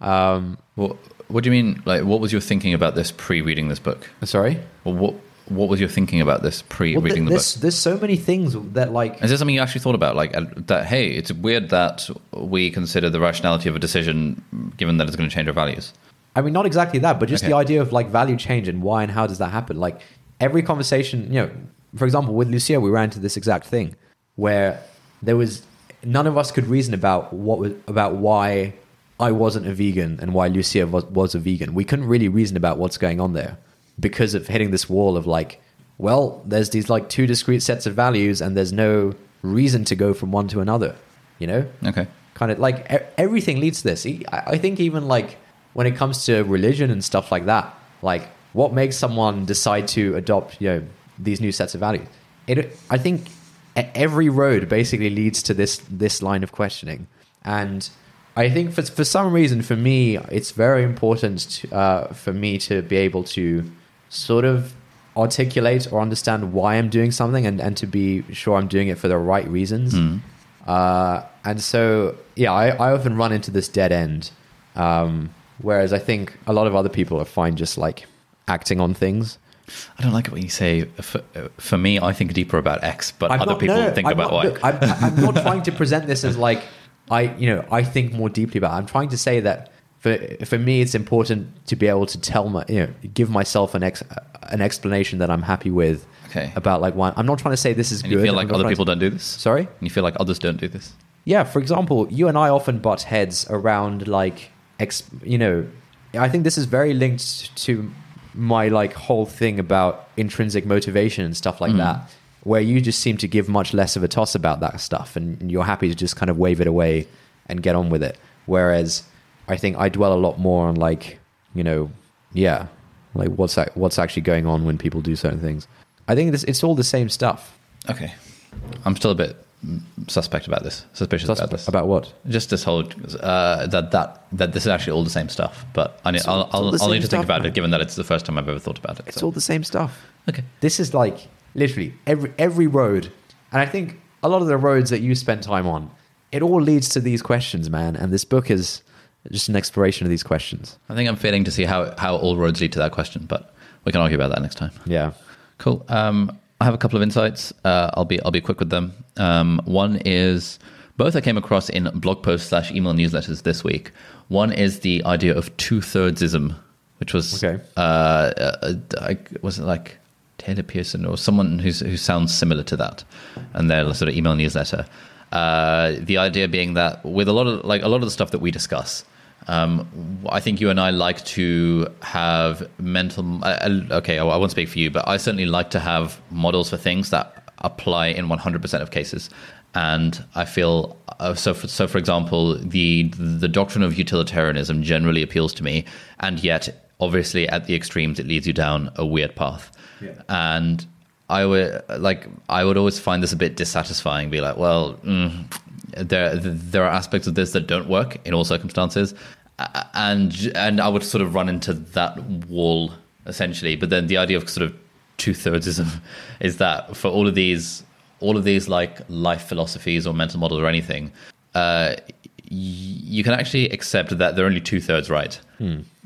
Um, What What do you mean? Like, what was your thinking about this pre-reading this book? sorry. Well, what What was your thinking about this pre-reading the there's, book? there's so many things that like Is there something you actually thought about? Like uh, that? Hey, it's weird that we consider the rationality of a decision, given that it's going to change our values. I mean, not exactly that, but just Okay. the idea of like value change and why and how does that happen? Like every conversation, you know, for example, with Lucia, we ran into this exact thing where there was none of us could reason about what was about why I wasn't a vegan and why Lucia was, was a vegan. We couldn't really reason about what's going on there because of hitting this wall of like, well, there's these like two discrete sets of values and there's no reason to go from one to another, you know? Okay. kind of like everything leads to this. I think even like when it comes to religion and stuff like that, like what makes someone decide to adopt, you know, these new sets of values? It, I think every road basically leads to this this line of questioning, and I think for for some reason, for me, it's very important to, uh, for me to be able to sort of articulate or understand why I'm doing something and, and to be sure I'm doing it for the right reasons. Uh, and so, yeah, I, I often run into this dead end. Um, whereas I think a lot of other people are fine just like acting on things. I don't like it when you say. For, for me, I think deeper about X, but I'm other not- people no, think I'm about not, Y. look, I'm, I'm not trying to present this as like I, you know, I think more deeply about. It. I'm trying to say that for for me, it's important to be able to tell my, you know, give myself an ex, an explanation that I'm happy with. Okay. About like why I'm not trying to say this is and good. you feel like other people to- don't do this. Sorry. And you feel like others don't do this. Yeah, for example, you and I often butt heads around like, ex, you know, I think this is very linked to my like whole thing about intrinsic motivation and stuff like mm. that, where you just seem to give much less of a toss about that stuff, and, you're happy to just kind of wave it away and get on with it. Whereas I think I dwell a lot more on like, you know, yeah, like what's that, what's actually going on when people do certain things. I think this it's all the same stuff. Okay. I'm still a bit suspect about this. Suspicious about this. About what? Just this whole uh, that that that this is actually all the same stuff. But I need, I'll, I'll, I'll need to think stuff, about man. it, given that it's the first time I've ever thought about it. It's so. all the same stuff. okay. This is like literally every every road, and I think a lot of the roads that you spend time on, it all leads to these questions, man. And this book is just an exploration of these questions. I think I'm failing to see how how all roads lead to that question, but we can argue about that next time. Yeah. Cool. Um, I have a couple of insights. Uh, I'll be I'll be quick with them. Um, one is both I came across in blog posts slash email newsletters this week. One is the idea of two thirdsism, which was Okay. uh, uh, I, was it like Taylor Pearson or someone who's, who sounds similar to that, and their sort of email newsletter. Uh, the idea being that with a lot of like a lot of the stuff that we discuss, um, I think you and I like to have mental. I- Okay, I I won't speak for you, but I certainly like to have models for things that apply in 100% of cases. And I feel uh, so. For, so, for example, the the doctrine of utilitarianism generally appeals to me, and yet, obviously, at the extremes, it leads you down a weird path. And I would like I would always find this a bit dissatisfying. Be like, well, mm, there there are aspects of this that don't work in all circumstances, and and I would sort of run into that wall essentially. But then the idea of sort of two thirdsism is that for all of these all of these like life philosophies or mental models or anything. Uh, you can actually accept that they're only two thirds right.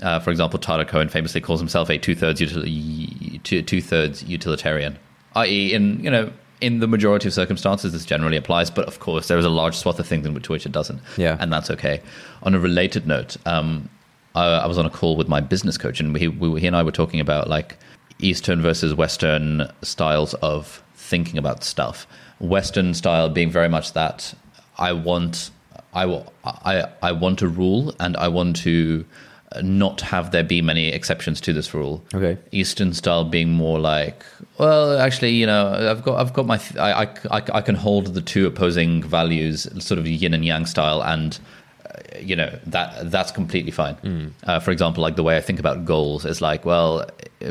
Uh, for example, Tyler Cowen famously calls himself a two thirds util- two thirds utilitarian, i.e., in you know in the majority of circumstances this generally applies, but of course there is a large swath of things in which, which it doesn't. Yeah. and that's okay. On a related note, um, I, I was on a call with my business coach, and he, we, he and I were talking about like Eastern versus Western styles of thinking about stuff. Western style being very much that I want, I, wa- I, I want a rule, and I want to not have there be many exceptions to this rule. Okay. Eastern style being more like, well, actually, you know, I've got, I've got my, I, I, I, I can hold the two opposing values, sort of yin and yang style, and you know that that's completely fine. Uh, for example, like the way I think about goals is like, well,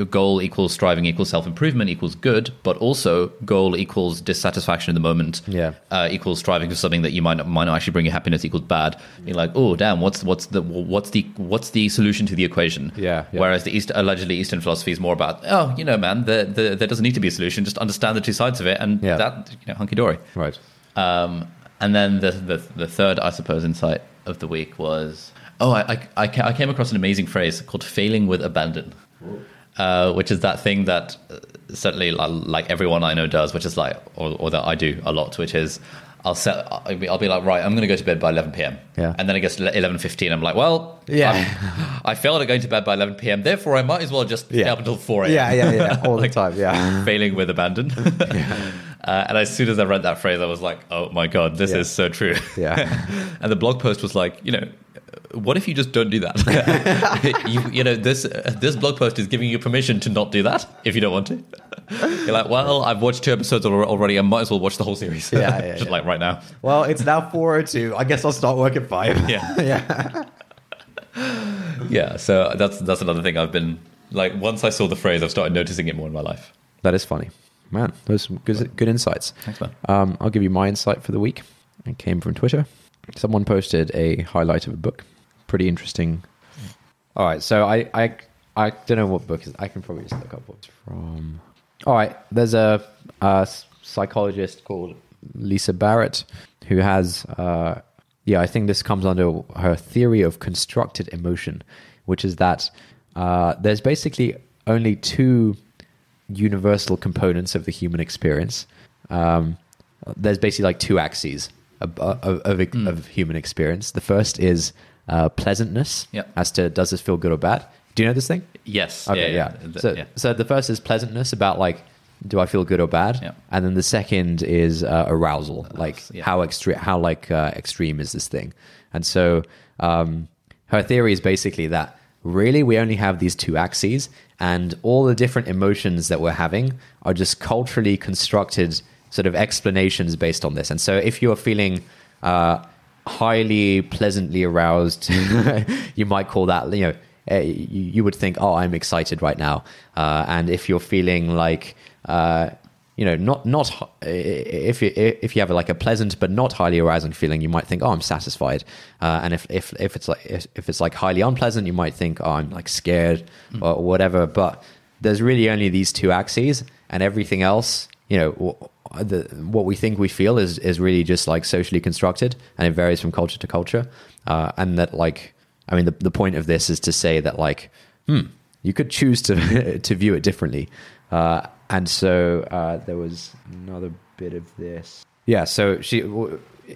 goal equals striving equals self improvement equals good, but also goal equals dissatisfaction in the moment. Yeah. uh, equals striving for something that you might not, might not actually bring you happiness equals bad. You're like, oh damn, what's what's the what's the what's the solution to the equation? Yeah, yeah. Whereas the East, allegedly Eastern philosophy is more about, oh, you know, man, the, the, there doesn't need to be a solution. Just understand the two sides of it, and Yeah. that you know, hunky dory. Right. Um, and then the, the the third, I suppose, insight of the week was oh, I, I, I came across an amazing phrase called "failing with abandon," uh, which is that thing that uh, certainly like everyone I know does, which is like, or, or that I do a lot, which is. I'll set. I'll be, I'll be like, right. I'm going to go to bed by 11 p.m. Yeah. And then it gets to 11:15. I'm like, well, Yeah. I'm- I failed at going to bed by 11 p.m. Therefore, I might as well just stay Yeah. up until 4 a.m. Yeah, yeah, yeah. All the time. Yeah. failing with abandon. uh, and as soon as I read that phrase, I was like, oh my God, this Yeah. is so true. Yeah. and the blog post was like, you know, what if you just don't do that? you, you know, this uh, this blog post is giving you permission to not do that if you don't want to. You're like, well, I've watched two episodes already. I might as well watch the whole series. Yeah, yeah, just yeah. like right now. Well, it's now 4.02. I guess I'll start work at 5. Yeah. yeah. Yeah. So that's that's another thing I've been like. Once I saw the phrase, I've started noticing it more in my life. That is funny. Man, those are some good, good insights. Thanks, man. Um, I'll give you my insight for the week. It came from Twitter. Someone posted a highlight of a book. Pretty interesting. All right, so I, I, I don't know what book is. I can probably just look up what's from. All right, there's a, a psychologist called Lisa Barrett who has, uh, yeah, I think this comes under her theory of constructed emotion, which is that uh, there's basically only two universal components of the human experience. Um, there's basically like two axes of, of, of, of human experience. The first is uh, pleasantness, Yep. as to does this feel good or bad. Do you know this thing? Yes. Okay, yeah. The- So, yeah. so the first is pleasantness about like, do I feel good or bad? Yeah. And then the second is uh, arousal, like yeah. how extreme, how like uh, extreme is this thing? And so um, her theory is basically that really we only have these two axes, and all the different emotions that we're having are just culturally constructed sort of explanations based on this. And so if you're feeling uh, highly pleasantly aroused, you might call that you know uh, you, you would think, oh, I'm excited right now. Uh, and if you're feeling like, uh, you know, not not if you if you have like a pleasant but not highly arousing feeling, you might think, oh, I'm satisfied. Uh, and if if if it's like if, if it's like highly unpleasant, you might think, oh, I'm like scared or whatever. But there's really only these two axes, and everything else, you know. w- The, what we think we feel is is really just like socially constructed, and it varies from culture to culture. Uh, and that like I mean, the, the point of this is to say that, like, hmm, you could choose to to view it differently. Uh, and so uh, there was another bit of this. Yeah. So she,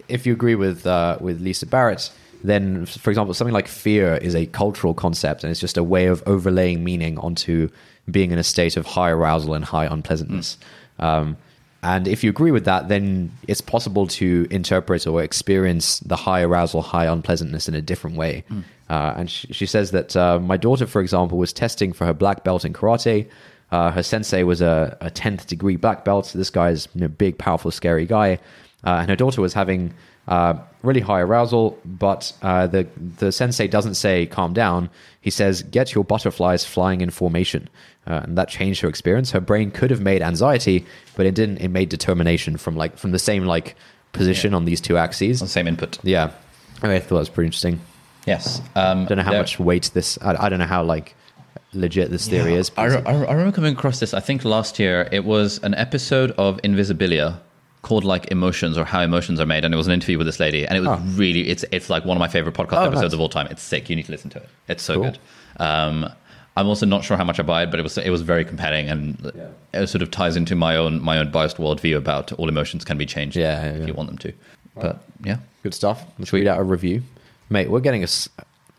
if you agree with uh, with Lisa Barrett, then, for example, something like fear is a cultural concept, and it's just a way of overlaying meaning onto being in a state of high arousal and high unpleasantness. Um, and if you agree with that, then it's possible to interpret or experience the high arousal, high unpleasantness in a different way. Uh, and she, she says that uh, my daughter, for example, was testing for her black belt in karate. Uh, her sensei was a, a 10th degree black belt. So this guy's you know, big, powerful, scary guy. Uh, and her daughter was having uh, really high arousal, but uh, the, the sensei doesn't say calm down. He says, get your butterflies flying in formation. Uh, and that changed her experience. Her brain could have made anxiety, but it didn't. It made determination from like from the same like position on these two axes. On the same input. Yeah, I, mean, I thought that was pretty interesting. Yes. Um, I don't know how much weight this. I, I don't know how like legit this theory Yeah. is. I, I I remember coming across this. I think last year it was an episode of Invisibilia called like emotions or how emotions are made, and it was an interview with this lady, and it was Oh. really it's it's like one of my favorite podcast Oh, episodes nice. of all time. It's sick. You need to listen to it. It's so Cool. good. Um, I'm also not sure how much I buy it, but it was it was very compelling, and it sort of ties into my own my own biased worldview about all emotions can be changed Yeah, yeah, if you want them to. But yeah. Good stuff. Let's read out a review, mate. We're getting a, s-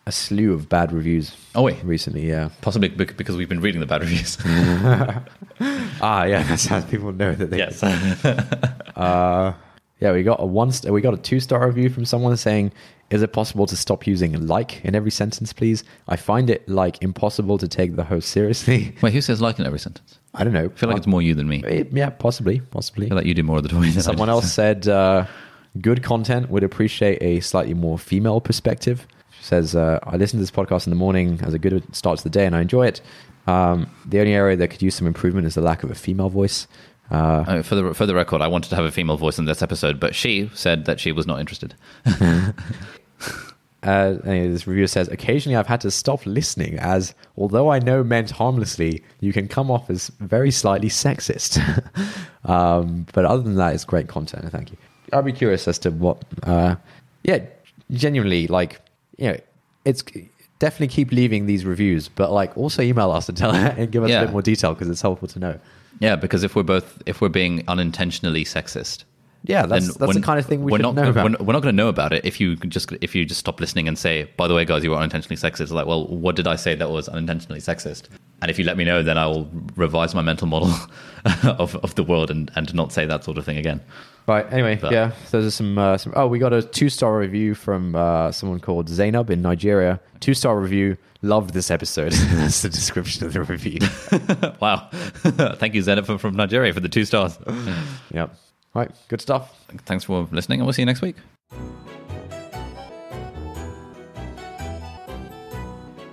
a slew of bad reviews. Oh, wait. recently, yeah. Possibly because we've been reading the bad reviews. Ah, yeah. That's how people know that they. yes. Uh, yeah, we got a one. St- we got a two star review from someone saying, "Is it possible to stop using like in every sentence, please? I find it like impossible to take the host seriously. Wait, who says like in every sentence? I don't know. I feel like it's more you than me. I Eh, yeah, possibly, possibly. feel like you do more of the talking. Someone else said, uh, Good content. Would appreciate a slightly more female perspective. Says, uh, I listen to this podcast in the morning as a good start to the day and I enjoy it. Um, the only area that could use some improvement is the lack of a female voice. Uh, Uh, for the for the record, I wanted to have a female voice in this episode, but she said that she was not interested. Uh, anyway, this reviewer says, occasionally I've had to stop listening as, although I know meant harmlessly, you can come off as very slightly sexist. um, but other than that, it's great content. Thank you. I'd be curious as to what, uh, yeah, genuinely, like, you know, it's definitely keep leaving these reviews, but like also email us and tell and give us Yeah. a bit more detail because it's helpful to know. Yeah, because if we're both if we're being unintentionally sexist, Yeah, that's, that's the kind of thing we we're not know about. We're, not- going to know about it if you just if you just stop listening and say, by the way, guys, you were unintentionally sexist. Like, well, what did I say that was unintentionally sexist? And if you let me know, then I will revise my mental model of, of the world and, and not say that sort of thing again. Right. Anyway, But- yeah. Those are some. Uh, some. Oh, we got a two-star review from uh, someone called Zainab in Nigeria. Two-star review. Loved this episode. That's the description of the review. wow. Thank you, Zenith from Nigeria, for the two stars. yep. Right. Good stuff. Thanks for listening, and we'll see you next week.